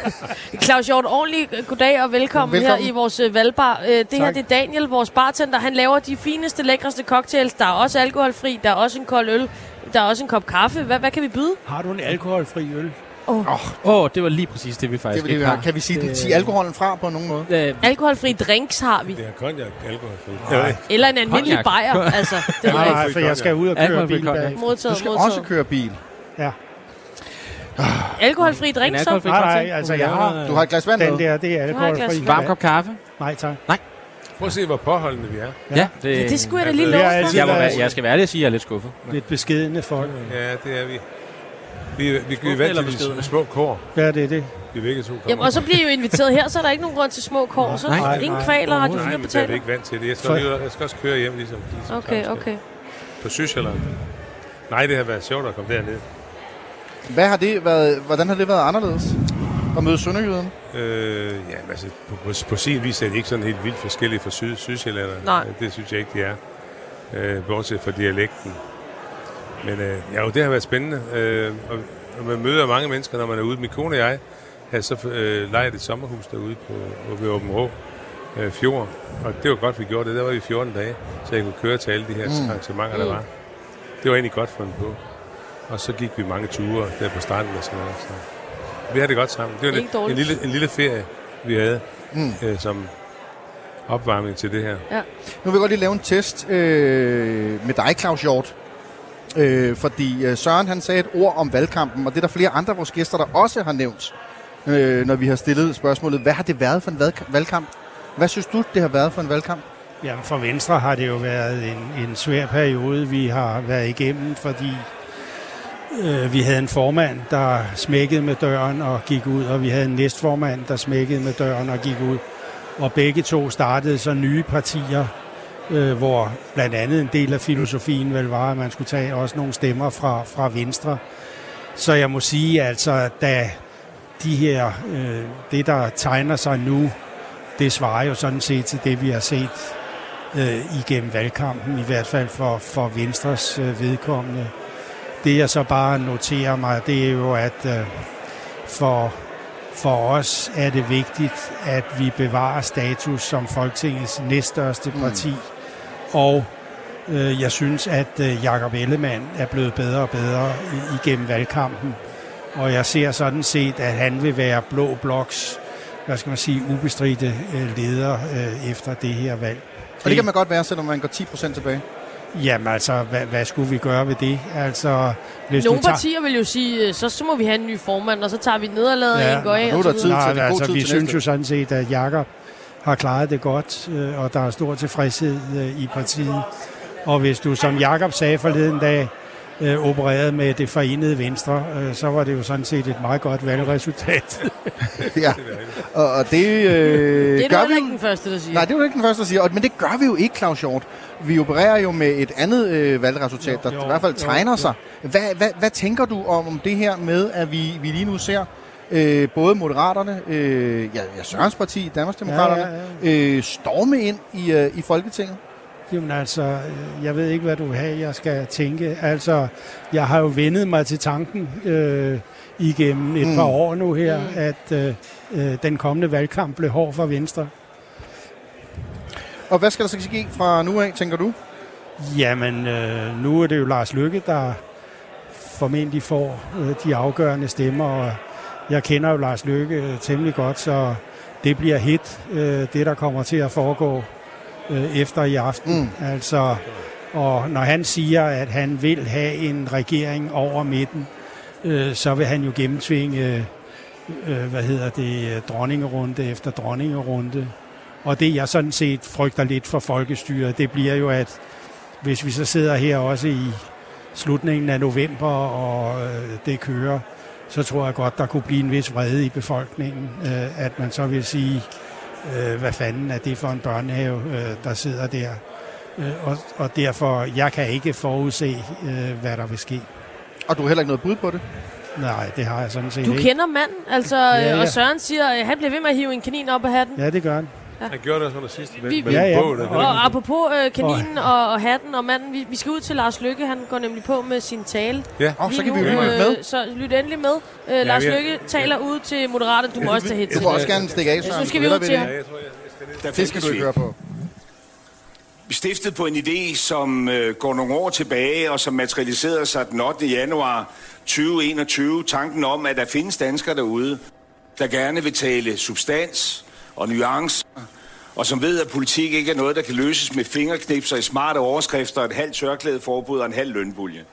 [SPEAKER 3] *laughs*
[SPEAKER 2] Claus Hjort, ordentlig goddag og velkommen,
[SPEAKER 1] Velkommen.
[SPEAKER 2] her i vores øh, valgbar. Øh, Det her
[SPEAKER 7] Tak.
[SPEAKER 2] det er Daniel, vores bartender. Han laver de fineste, lækreste cocktails. Der er også alkoholfri, der er også en kold øl, der er også en kop kaffe. Hvad, hvad kan vi byde?
[SPEAKER 7] Har du en alkoholfri øl?
[SPEAKER 4] Åh, oh, det var lige præcis det, vi
[SPEAKER 1] Det
[SPEAKER 4] faktisk
[SPEAKER 1] det, vi
[SPEAKER 4] ikke
[SPEAKER 1] har. Kan vi sige,
[SPEAKER 4] Det-
[SPEAKER 1] sige alkoholen fra på nogen måde?
[SPEAKER 4] Øh,
[SPEAKER 2] Alkoholfri drinks har vi.
[SPEAKER 3] Det er cognac, alkoholfri.
[SPEAKER 7] Nej.
[SPEAKER 2] Eller en almindelig bajer. Altså, *laughs* det
[SPEAKER 7] Nej,
[SPEAKER 2] er
[SPEAKER 7] nej, for jeg skal ud og køre
[SPEAKER 4] Alkoholfri
[SPEAKER 7] bil bag.
[SPEAKER 1] Du
[SPEAKER 2] modtaget,
[SPEAKER 1] skal
[SPEAKER 2] modtaget.
[SPEAKER 1] også køre bil.
[SPEAKER 2] Alkoholfri
[SPEAKER 4] en
[SPEAKER 2] drinks så?
[SPEAKER 4] alkoholfri
[SPEAKER 7] Nej, nej, altså, jeg har
[SPEAKER 1] Du har et glas vand
[SPEAKER 7] den
[SPEAKER 1] med.
[SPEAKER 7] der, det er alkoholfri.
[SPEAKER 4] Varm kop kaffe.
[SPEAKER 7] Nej, tak.
[SPEAKER 3] Prøv at se, hvor påholdende vi er.
[SPEAKER 4] Ja, det,
[SPEAKER 2] Ja, det skulle jeg da lige
[SPEAKER 3] Ja,
[SPEAKER 2] love
[SPEAKER 7] det er
[SPEAKER 2] for.
[SPEAKER 4] jeg, må jeg skal være ærlig at sige, at jeg er lidt skuffet.
[SPEAKER 7] Lidt beskedende folk.
[SPEAKER 3] Ja, det er vi. Vi, vi, er
[SPEAKER 4] eller
[SPEAKER 3] vant til de små kår.
[SPEAKER 7] Ja, det er det.
[SPEAKER 3] Vi er begge to kommer.
[SPEAKER 2] Jamen, og så bliver I jo inviteret her, så er der ikke nogen grund til små kår. Så
[SPEAKER 4] Nej,
[SPEAKER 2] nej,
[SPEAKER 7] nej,
[SPEAKER 2] ingen
[SPEAKER 7] nej,
[SPEAKER 2] kvaler, Radio
[SPEAKER 3] Nej,
[SPEAKER 2] 4
[SPEAKER 3] men der er vi
[SPEAKER 2] betaler.
[SPEAKER 3] ikke vant til det. Jeg skal, lige, jeg skal også køre hjem, ligesom, ligesom
[SPEAKER 2] Okay,
[SPEAKER 3] Claus skal.
[SPEAKER 2] okay.
[SPEAKER 3] På Sydsjælland. Nej, det har været sjovt at komme derned.
[SPEAKER 1] Hvad har det været, hvordan har det været anderledes? At møde Sønderjyden?
[SPEAKER 3] Øh, ja, altså, på, på, på sin vis er det ikke sådan helt vildt forskellige fra syd, Sydsjælland.
[SPEAKER 2] Nej.
[SPEAKER 3] Det synes jeg ikke, de er. Øh, bortset fra dialekten. Men øh, ja, jo, det har været spændende. Øh, og, og man møder mange mennesker, når man er ude. Min kone og jeg havde så øh, lejet et sommerhus derude på, på ved Åben Rå øh, fjord. Og det var godt, vi gjorde det. Der var vi 14 dage, så jeg kunne køre til alle de her mm. arrangementer, der
[SPEAKER 2] Mm.
[SPEAKER 3] var. Det var egentlig godt for en på. Og så gik vi mange ture der på stranden og sådan noget. Så vi havde det godt sammen. Det var
[SPEAKER 2] Ikke
[SPEAKER 3] en, lille, en lille ferie, vi havde
[SPEAKER 1] Mm.
[SPEAKER 3] øh, som opvarmning til det her.
[SPEAKER 1] Nu vil jeg godt lige lave en test øh, med dig, Claus Hjort. Øh, fordi øh, Søren han sagde et ord om valgkampen, og det er der flere andre af vores gæster, der også har nævnt, øh, når vi har stillet spørgsmålet, hvad har det været for en valgkamp? Hvad synes du, det har været for en valgkamp?
[SPEAKER 7] Jamen, for Venstre har det jo været en, en svær periode, vi har været igennem, fordi øh, vi havde en formand, der smækkede med døren og gik ud, og vi havde en næstformand, der smækkede med døren og gik ud. Og begge to startede så nye partier, øh, hvor blandt andet en del af filosofien vel var, at man skulle tage også nogle stemmer fra, fra Venstre. Så jeg må sige, altså, da de her, øh, det der tegner sig nu, det svarer jo sådan set til det, vi har set øh, igennem valgkampen, i hvert fald for, for Venstres øh, vedkommende. Det jeg så bare noterer mig, det er jo, at øh, for, for os er det vigtigt, at vi bevarer status som Folketingets næststørste parti. Mm. Og øh, jeg synes, at øh, Jakob Ellemann er blevet bedre og bedre i, igennem valgkampen. Og jeg ser sådan set, at han vil være blå bloks, hvad skal man sige, ubestridte øh, leder øh, efter det her valg.
[SPEAKER 1] Og det kan man godt være, selvom man går 10% tilbage.
[SPEAKER 7] Jamen altså, hvad, hvad skulle vi gøre ved det? Altså, hvis
[SPEAKER 2] Nogle
[SPEAKER 7] tager...
[SPEAKER 2] partier vil jo sige, øh, så, så må vi have en ny formand, og så tager vi nederlaget
[SPEAKER 7] Ja,
[SPEAKER 2] en går af.
[SPEAKER 1] nu er
[SPEAKER 2] og
[SPEAKER 1] der
[SPEAKER 2] så
[SPEAKER 1] tid til- det god
[SPEAKER 7] altså, vi synes
[SPEAKER 1] næste.
[SPEAKER 7] jo sådan set, at Jakob har klaret det godt, øh, og der er stor tilfredshed øh, i partiet. Og hvis du, som Jakob sagde forleden dag, øh, opererede med det forenede Venstre, øh, så var det jo sådan set et meget godt valgresultat. *laughs*
[SPEAKER 1] ja. Og, og det, øh,
[SPEAKER 2] Det er du
[SPEAKER 1] gør
[SPEAKER 2] heller
[SPEAKER 1] vi
[SPEAKER 2] ikke den første, der siger.
[SPEAKER 1] Nej, det er jo ikke den første, der siger. Og- Men det gør vi jo ikke, Claus Hjort. Vi opererer jo med et andet øh, valgresultat, der
[SPEAKER 7] Jo,
[SPEAKER 1] i hvert fald
[SPEAKER 7] jo,
[SPEAKER 1] tegner
[SPEAKER 7] jo.
[SPEAKER 1] sig. Hvad, hvad, hvad tænker du om, om det her med, at vi, vi lige nu ser øh, både Moderaterne, øh, ja, ja, Sørens Parti, Danmarksdemokraterne,
[SPEAKER 7] Ja, ja,
[SPEAKER 1] Øh, storme ind i, øh, i Folketinget?
[SPEAKER 7] Jamen altså, jeg ved ikke, hvad du vil have, jeg skal tænke. Altså, jeg har jo vendet mig til tanken øh, igennem et
[SPEAKER 1] Mm.
[SPEAKER 7] par år nu her,
[SPEAKER 2] Mm.
[SPEAKER 7] mm. at øh, øh, den kommende valgkamp blev hård for Venstre.
[SPEAKER 1] Og hvad skal der så ske fra nu af, tænker du?
[SPEAKER 7] Jamen, øh, nu er det jo Lars Lykke, der formentlig får øh, de afgørende stemmer, og jeg kender jo Lars Lykke øh, temmelig godt, så det bliver hit, øh, det der kommer til at foregå øh, efter i aften.
[SPEAKER 1] Mm.
[SPEAKER 7] Altså, og når han siger, at han vil have en regering over midten, så vil han jo gennemtvinge, hvad hedder det, dronningerunde efter dronningerunde. Og det, jeg sådan set frygter lidt for folkestyret, det bliver jo, at hvis vi så sidder her også i slutningen af november, og det kører, så tror jeg godt, der kunne blive en vis vrede i befolkningen, øh, at man så vil sige, øh, hvad fanden er det for en børnehave, øh, der sidder der. Øh, og, og derfor, jeg kan ikke forudse, øh, hvad der vil ske.
[SPEAKER 1] Og du har heller ikke noget bud på det?
[SPEAKER 7] Nej, det har jeg sådan set
[SPEAKER 2] Du
[SPEAKER 7] ikke.
[SPEAKER 2] kender manden, altså,
[SPEAKER 7] ja.
[SPEAKER 2] ja. og Søren siger, at han bliver ved med at hive en kanin op af hatten.
[SPEAKER 7] Ja, det gør han.
[SPEAKER 3] Han gjorde det også under sidste med,
[SPEAKER 2] Vi-
[SPEAKER 3] med
[SPEAKER 7] Ja, ja.
[SPEAKER 3] bålet.
[SPEAKER 2] Og apropos øh, kaninen og, og hatten og manden, vi, vi skal ud til Lars Lykke. Han går nemlig på med sin tale.
[SPEAKER 3] Ja.
[SPEAKER 1] Åh, så kan vi
[SPEAKER 2] nu.
[SPEAKER 1] jo lytte med.
[SPEAKER 2] Så lyt endelig med. Øh, Lars
[SPEAKER 3] vi er-
[SPEAKER 2] Lykke taler ud til Moderaterne. Du må også tage
[SPEAKER 1] Du
[SPEAKER 2] headset.
[SPEAKER 1] må også gerne stikke af,
[SPEAKER 2] Ja,
[SPEAKER 1] Søren.
[SPEAKER 2] nu skal vi ud til ham.
[SPEAKER 3] Jeg jeg jeg
[SPEAKER 1] Det skal du ikke høre på.
[SPEAKER 8] stiftet på en idé, som øh, går nogle år tilbage, og som materialiserede sig den 8. januar 2021. Tanken om, at der findes danskere derude, der gerne vil tale substans og nuancer, og som ved, at politik ikke er noget, der kan løses med fingerknipser i smarte overskrifter, et halvt tørklædeforbud og en halv lønbulje.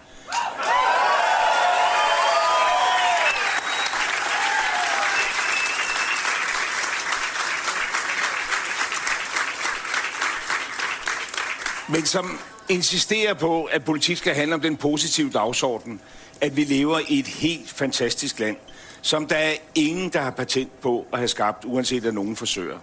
[SPEAKER 8] men som insisterer på, at politik skal handle om den positive dagsorden, at vi lever i et helt fantastisk land, som der er ingen, der har patent på at have skabt, uanset at nogen forsøger.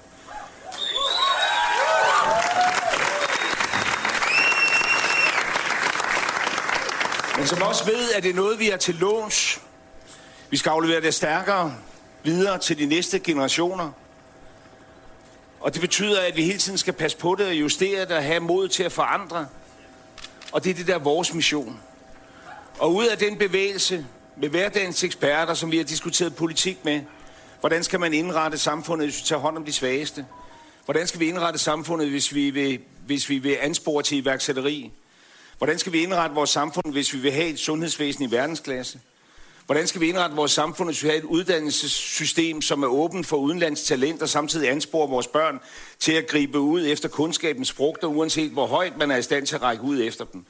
[SPEAKER 8] Men som også ved, at det er noget, vi er til låns. Vi skal aflevere det stærkere videre til de næste generationer. Og det betyder, at vi hele tiden skal passe på det og justere det og have mod til at forandre. Og det er det der er vores mission. Og ud af den bevægelse med hverdagens eksperter, som vi har diskuteret politik med, hvordan skal man indrette samfundet, hvis vi tager hånd om de svageste? Hvordan skal vi indrette samfundet, hvis vi vil, hvis vi vil anspore til iværksætteri? Hvordan skal vi indrette vores samfund, hvis vi vil have et sundhedsvæsen i verdensklasse? Hvordan skal vi indrette vores samfund, hvis vi har et uddannelsessystem, som er åbent for udenlands talent, og samtidig ansporer vores børn til at gribe ud efter kundskabens frugter, uanset hvor højt man er i stand til at række ud efter dem?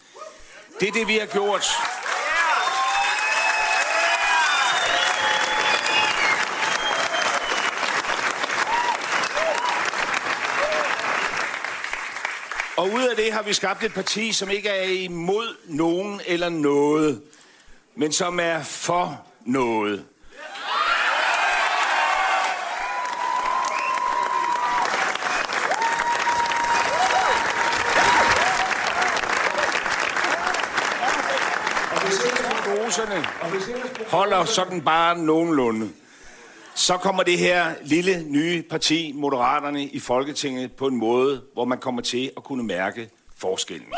[SPEAKER 8] Det er det, vi har gjort. Og ud af det har vi skabt et parti, som ikke er imod nogen eller noget, men som er for noget. Og hvis prognoserne holder sådan bare nogenlunde, så kommer det her lille nye parti, Moderaterne, i Folketinget på en måde, hvor man kommer til at kunne mærke forskellen.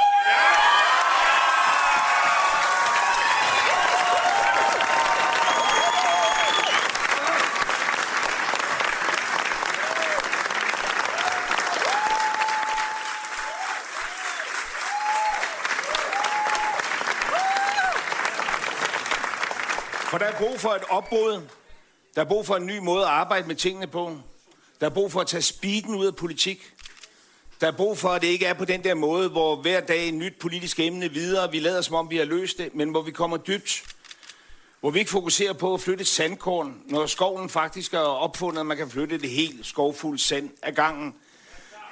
[SPEAKER 8] For der er brug for et opbrud. Der er brug for en ny måde at arbejde med tingene på. Der er brug for at tage speeden ud af politik. Der er brug for, at det ikke er på den der måde, hvor hver dag et nyt politisk emne videre, vi lader som om vi har løst det, men hvor vi kommer dybt. Hvor vi ikke fokuserer på at flytte sandkorn, når skoven faktisk er opfundet, at man kan flytte det helt skovfuld sand af gangen.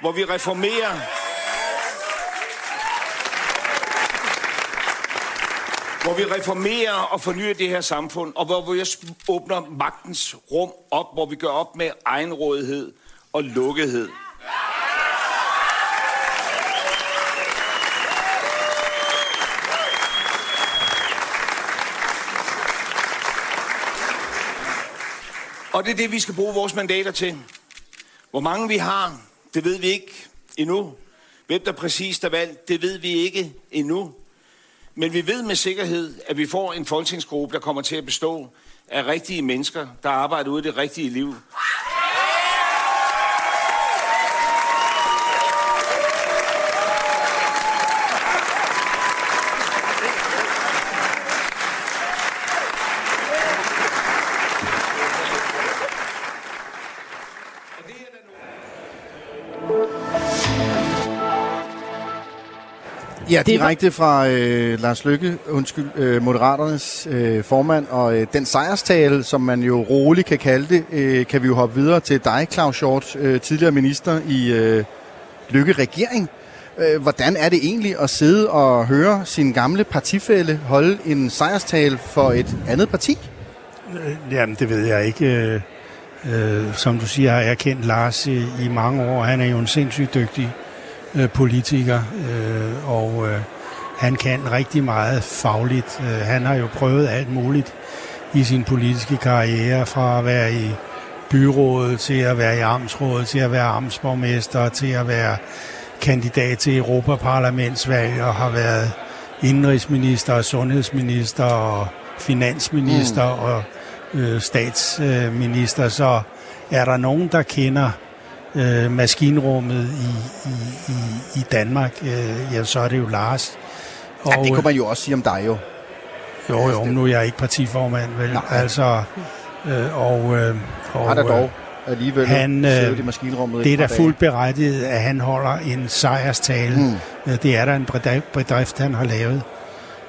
[SPEAKER 8] Hvor vi reformerer hvor vi reformerer og fornyer det her samfund, og hvor vi også åbner magtens rum op, hvor vi gør op med egenrådighed og lukkethed. Og det er det, vi skal bruge vores mandater til. Hvor mange vi har, det ved vi ikke endnu. Hvem der præcis er valgt, det ved vi ikke endnu. Men vi ved med sikkerhed, at vi får en folketingsgruppe, der kommer til at bestå af rigtige mennesker, der arbejder ude i det rigtige liv.
[SPEAKER 1] Ja, direkte fra øh, Lars Lykke, undskyld, øh, Moderaternes øh, formand, og øh, den sejrstale, som man jo roligt kan kalde det, øh, kan vi jo hoppe videre til dig, Claus Hjort, øh, tidligere minister i øh, Lykke-regering. Øh, hvordan er det egentlig at sidde og høre sin gamle partifælle holde en sejrstale for et andet parti?
[SPEAKER 7] Øh, Jamen, det ved jeg ikke. Øh, øh, som du siger, har jeg kendt Lars i, i mange år. Han er jo en sindssygt dygtig øh, politiker, øh, og øh, han kan rigtig meget fagligt. Øh, han har jo prøvet alt muligt i sin politiske karriere, fra at være i byrådet til at være i amtsrådet, til at være amtsborgmester, til at være kandidat til Europaparlamentsvalg og har været indrigsminister og sundhedsminister og finansminister mm. og øh, statsminister, så er der nogen, der kender øh, maskinrummet i, i, i, i Danmark, øh, ja, så er det jo Lars.
[SPEAKER 1] Og, ja, det kunne man jo også sige om dig jo.
[SPEAKER 7] Jo, jo, nu er jeg ikke partiformand, vel? Nej. Altså, øh, og, øh, og,
[SPEAKER 1] han er dog alligevel
[SPEAKER 7] han, øh, i maskinrummet. Det er da fuldt berettiget, at han holder en sejrstale. Mm. Det er der en bedrift, han har lavet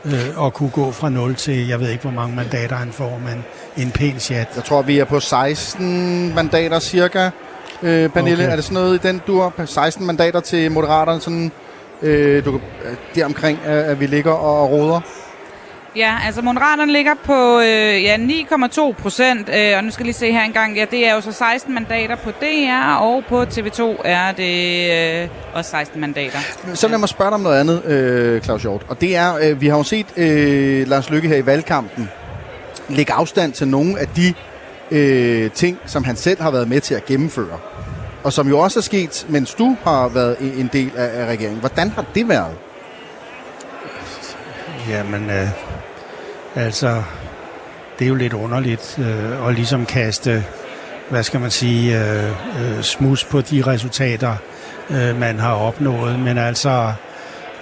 [SPEAKER 7] øh, og kunne gå fra 0 til, jeg ved ikke, hvor mange mandater han får, men en pæn chat.
[SPEAKER 1] Jeg tror, vi er på 16 mandater cirka. Øh, Pernille, okay. er det sådan noget i den dur? 16 mandater til Moderaterne, sådan, øh, du, deromkring, at vi ligger og roder?
[SPEAKER 5] Ja, altså Moderaterne ligger på øh, ja, 9,2 procent, øh, og nu skal jeg lige se her engang, ja, det er jo så 16 mandater på DR, og på TV2 er det øh, også 16 mandater.
[SPEAKER 1] Så lad mig spørge dig om noget andet, øh, Claus Hjort, og det er, øh, vi har jo set øh, Lars Lykke her i valgkampen lægge afstand til nogle af de øh, ting, som han selv har været med til at gennemføre, og som jo også er sket, mens du har været en del af, af regeringen. Hvordan har det været?
[SPEAKER 7] Jamen, øh, Altså, det er jo lidt underligt øh, at ligesom kaste, hvad skal man sige, øh, øh, smus på de resultater, øh, man har opnået. Men altså,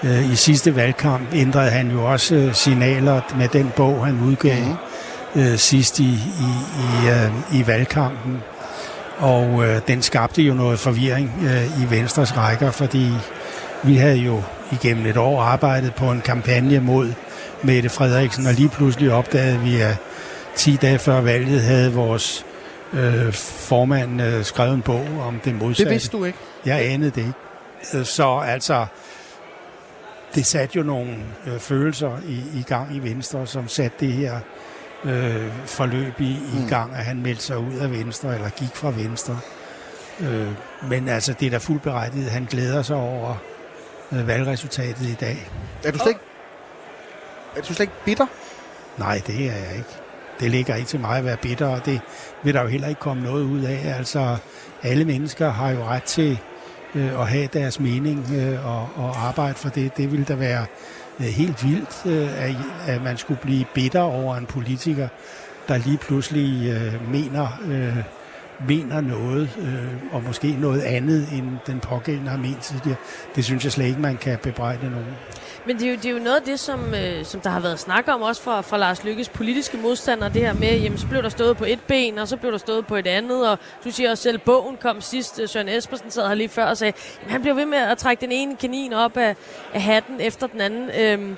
[SPEAKER 7] øh, i sidste valgkamp ændrede han jo også øh, signaler med den bog, han udgav mm. Øh, sidst i, i, i, øh, i valgkampen. Og øh, den skabte jo noget forvirring øh, i Venstres rækker, fordi vi havde jo igennem et år arbejdet på en kampagne mod Mette Frederiksen, og lige pludselig opdagede vi, at 10 dage før valget havde vores øh, formand øh, skrevet en bog om det modsatte.
[SPEAKER 1] Det vidste du ikke?
[SPEAKER 7] Jeg anede det ikke. Så altså, det satte jo nogle øh, følelser i, i gang i Venstre, som satte det her øh, forløb i, i mm. gang, at han meldte sig ud af Venstre, eller gik fra Venstre. Øh, men altså, det er da fuldt berettiget. Han glæder sig over øh, valgresultatet i dag.
[SPEAKER 1] Er du slet ikke er du slet ikke bitter?
[SPEAKER 7] Nej, det er jeg ikke. Det ligger ikke til mig at være bitter, og det vil der jo heller ikke komme noget ud af. Altså, alle mennesker har jo ret til øh, at have deres mening øh, og, og arbejde for det. Det ville da være Øh, helt vildt, øh, at, at man skulle blive bitter over en politiker, der lige pludselig øh, mener, mener noget, og måske noget andet, end den pågældende har ment tidligere. Det synes jeg slet ikke, man kan bebrejde nogen.
[SPEAKER 2] Men det er, jo, det er jo noget af det, som, øh, som der har været snak om, også fra, fra Lars Lykkes politiske modstander, det her med, jamen så blev der stået på et ben, og så blev der stået på et andet, og du siger også selv, bogen kom sidst, Søren Espersen sad her lige før og sagde, jamen, han blev ved med at trække den ene kanin op af, af hatten efter den anden. Øhm,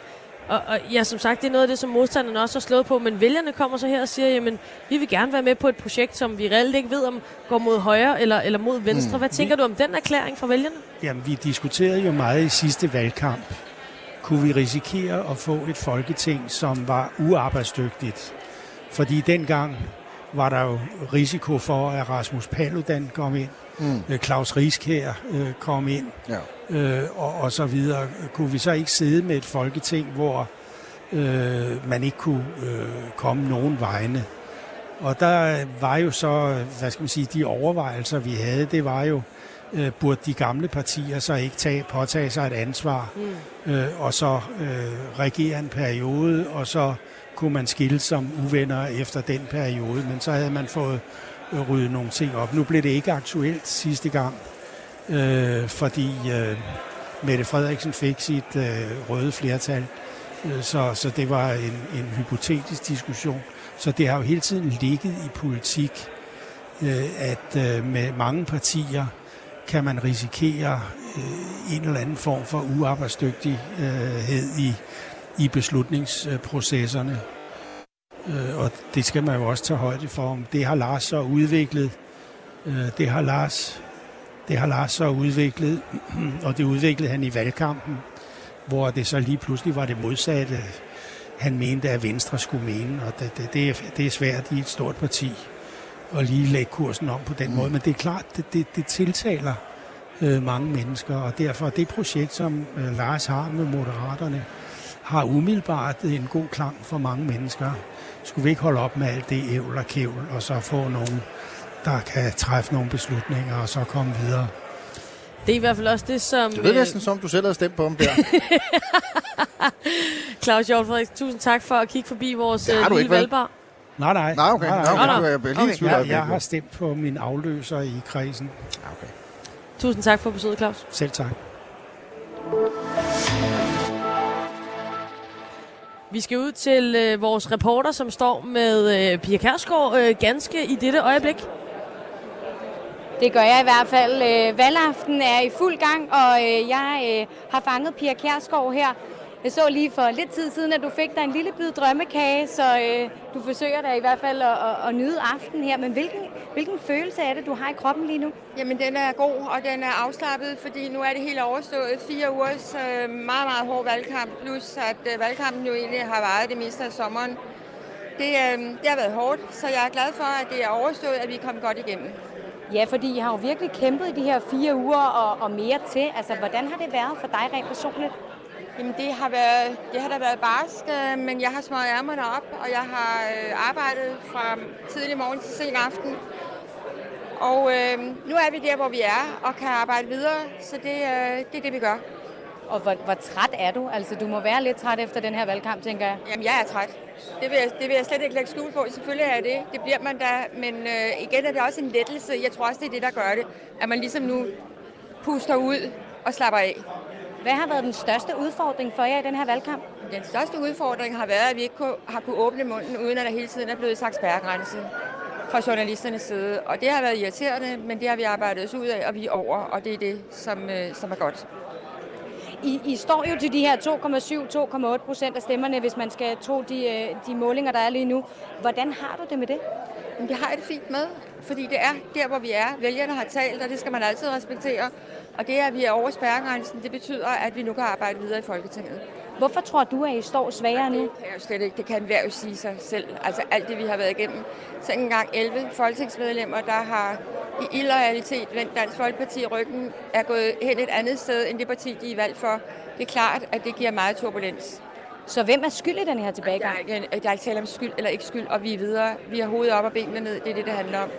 [SPEAKER 2] og, og ja, som sagt, det er noget af det, som modstanderne også har slået på, men vælgerne kommer så her og siger, jamen, vi vil gerne være med på et projekt, som vi reelt ikke ved, om går mod højre eller, eller mod venstre. Mm. Hvad tænker vi, du om den erklæring fra vælgerne?
[SPEAKER 7] Jamen, vi diskuterede jo meget i sidste valgkamp, kunne vi risikere at få et folketing, som var uarbejdsdygtigt. Fordi dengang var der jo risiko for, at Rasmus Paludan kom ind, mm. Øh, Claus Rieskær øh, kom ind, ja. øh, og, og så videre. Kunne vi så ikke sidde med et folketing, hvor øh, man ikke kunne øh, komme nogen vegne? Og der var jo så, hvad skal man sige, de overvejelser, vi havde, det var jo, øh, burde de gamle partier så ikke tage, påtage sig et ansvar, mm. øh, og så øh, regere en periode, og så kunne man skille som uvenner efter den periode, men så havde man fået øh, ryddet nogle ting op. Nu blev det ikke aktuelt sidste gang, øh, fordi øh, Mette Frederiksen fik sit øh, røde flertal, øh, så, så det var en, en hypotetisk diskussion. Så det har jo hele tiden ligget i politik, øh, at øh, med mange partier, kan man risikere øh, en eller anden form for uarbejdsdygtighed i, i beslutningsprocesserne. Øh, og det skal man jo også tage højde for. Det har Lars så udviklet. Øh, det har Lars det har Lars så udviklet, *clears throat* og det udviklede han i valgkampen, hvor det så lige pludselig var det modsatte. han mente, at Venstre skulle mene. Og det, det, det, er, det er svært i et stort parti at lige lægge kursen om på den mm. måde. Men det er klart, det, det, det tiltaler øh, mange mennesker, og derfor det projekt, som øh, Lars har med Moderaterne, har umiddelbart en god klang for mange mennesker. Skulle vi ikke holde op med alt det ævl og kævl, og så få nogen, der kan træffe nogle beslutninger, og så komme videre?
[SPEAKER 2] Det er i hvert fald også det, som...
[SPEAKER 1] Det er næsten som, du selv har stemt på ham der. *laughs*
[SPEAKER 2] Claus Hjort Frederik, tusind tak for at kigge forbi vores øh,
[SPEAKER 1] du
[SPEAKER 2] lille valgbar.
[SPEAKER 7] Nej, nej.
[SPEAKER 1] Nej, okay.
[SPEAKER 7] Nej,
[SPEAKER 1] Nej,
[SPEAKER 7] nej.
[SPEAKER 1] okay.
[SPEAKER 2] Nå, nå.
[SPEAKER 1] Jeg lige i tvivl
[SPEAKER 7] Jeg, jeg har stemt på min afløser i kredsen.
[SPEAKER 1] Okay.
[SPEAKER 2] Tusind tak for besøget, Claus.
[SPEAKER 7] Selv tak.
[SPEAKER 2] Vi skal ud til øh, vores reporter, som står med øh, Pia Kærsgaard øh, ganske i dette øjeblik.
[SPEAKER 9] Det gør jeg i hvert fald. Øh, valgaften er i fuld gang, og øh, jeg øh, har fanget Pia Kærsgaard her. Jeg så lige for lidt tid siden, at du fik dig en lille bid drømmekage, så øh, du forsøger da i hvert fald at, at, at nyde aftenen her. Men hvilken, hvilken følelse er det, du har i kroppen lige nu?
[SPEAKER 10] Jamen, den er god, og den er afslappet, fordi nu er det helt overstået. Fire ugers øh, meget, meget hård valgkamp, plus at øh, valgkampen jo egentlig har varet det meste af sommeren. Det, øh, det har været hårdt, så jeg er glad for, at det er overstået, at vi er kommet godt igennem.
[SPEAKER 9] Ja, fordi I har jo virkelig kæmpet i de her fire uger og, og mere til. Altså, hvordan har det været for dig rent personligt?
[SPEAKER 10] Jamen, det har, været, det har da været barsk, øh, men jeg har smøget ærmerne op, og jeg har øh, arbejdet fra tidlig morgen til sen aften. Og øh, nu er vi der, hvor vi er, og kan arbejde videre, så det, øh, det er det, vi gør.
[SPEAKER 9] Og hvor, hvor træt er du? Altså, du må være lidt træt efter den her valgkamp, tænker jeg.
[SPEAKER 10] Jamen, jeg er træt. Det vil, jeg, det vil jeg slet ikke lægge skjul på. Selvfølgelig er jeg det. Det bliver man da. Men øh, igen er det også en lettelse. Jeg tror også, det er det, der gør det. At man ligesom nu puster ud og slapper af.
[SPEAKER 9] Hvad har været den største udfordring for jer i den her valgkamp?
[SPEAKER 10] Den største udfordring har været, at vi ikke har kunne åbne munden, uden at der hele tiden er blevet sagt spærregrænse fra journalisternes side. Og det har været irriterende, men det har vi arbejdet os ud af, og vi er over, og det er det, som, øh, som er godt.
[SPEAKER 9] I, I står jo til de her 2,7-2,8 procent af stemmerne, hvis man skal tro de, øh, de målinger, der er lige nu. Hvordan har du det med det?
[SPEAKER 10] Men det har jeg det fint med, fordi det er der, hvor vi er. Vælgerne har talt, og det skal man altid respektere. Og det, at vi er over spærregrænsen, det betyder, at vi nu kan arbejde videre i Folketinget.
[SPEAKER 9] Hvorfor tror du, at I står svagere nu?
[SPEAKER 10] Det kan jeg jo slet ikke. Det kan enhver jo sige sig selv. Altså alt det, vi har været igennem. Så engang 11 folketingsmedlemmer, der har i illoyalitet vendt Dansk Folkeparti i ryggen, er gået hen et andet sted end det parti, de er valgt for. Det er klart, at det giver meget turbulens.
[SPEAKER 9] Så hvem er skyld i den her
[SPEAKER 10] Der
[SPEAKER 9] tilbagegang?
[SPEAKER 10] er, ikke, der er ikke tale om skyld eller ikke skyld, og vi er videre. Vi har hovedet op og benene ned. Det er det, det handler om.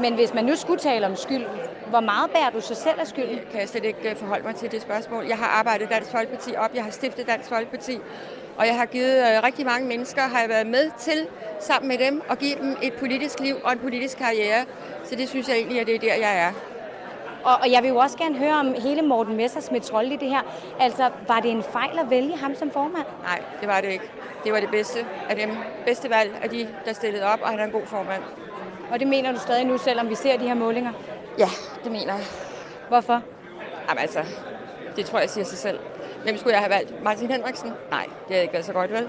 [SPEAKER 9] Men hvis man nu skulle tale om skyld, hvor meget bærer du så selv af skylden?
[SPEAKER 10] kan jeg slet ikke øh, forholde mig til det spørgsmål. Jeg har arbejdet Dansk Folkeparti op, jeg har stiftet Dansk Folkeparti, og jeg har givet øh, rigtig mange mennesker, har jeg været med til sammen med dem, og give dem et politisk liv og en politisk karriere. Så det synes jeg egentlig, at det er der, jeg er.
[SPEAKER 9] Og, og jeg vil jo også gerne høre om hele Morten Messersmiths rolle i det her. Altså, var det en fejl at vælge ham som formand?
[SPEAKER 10] Nej, det var det ikke. Det var det bedste af dem. Bedste valg af de, der stillede op, og han er en god formand.
[SPEAKER 9] Og det mener du stadig nu, selvom vi ser de her målinger?
[SPEAKER 10] Ja, det mener jeg.
[SPEAKER 9] Hvorfor?
[SPEAKER 10] Jamen altså, det tror jeg siger sig selv. Hvem skulle jeg have valgt? Martin Henriksen? Nej, det havde ikke været så godt, vel?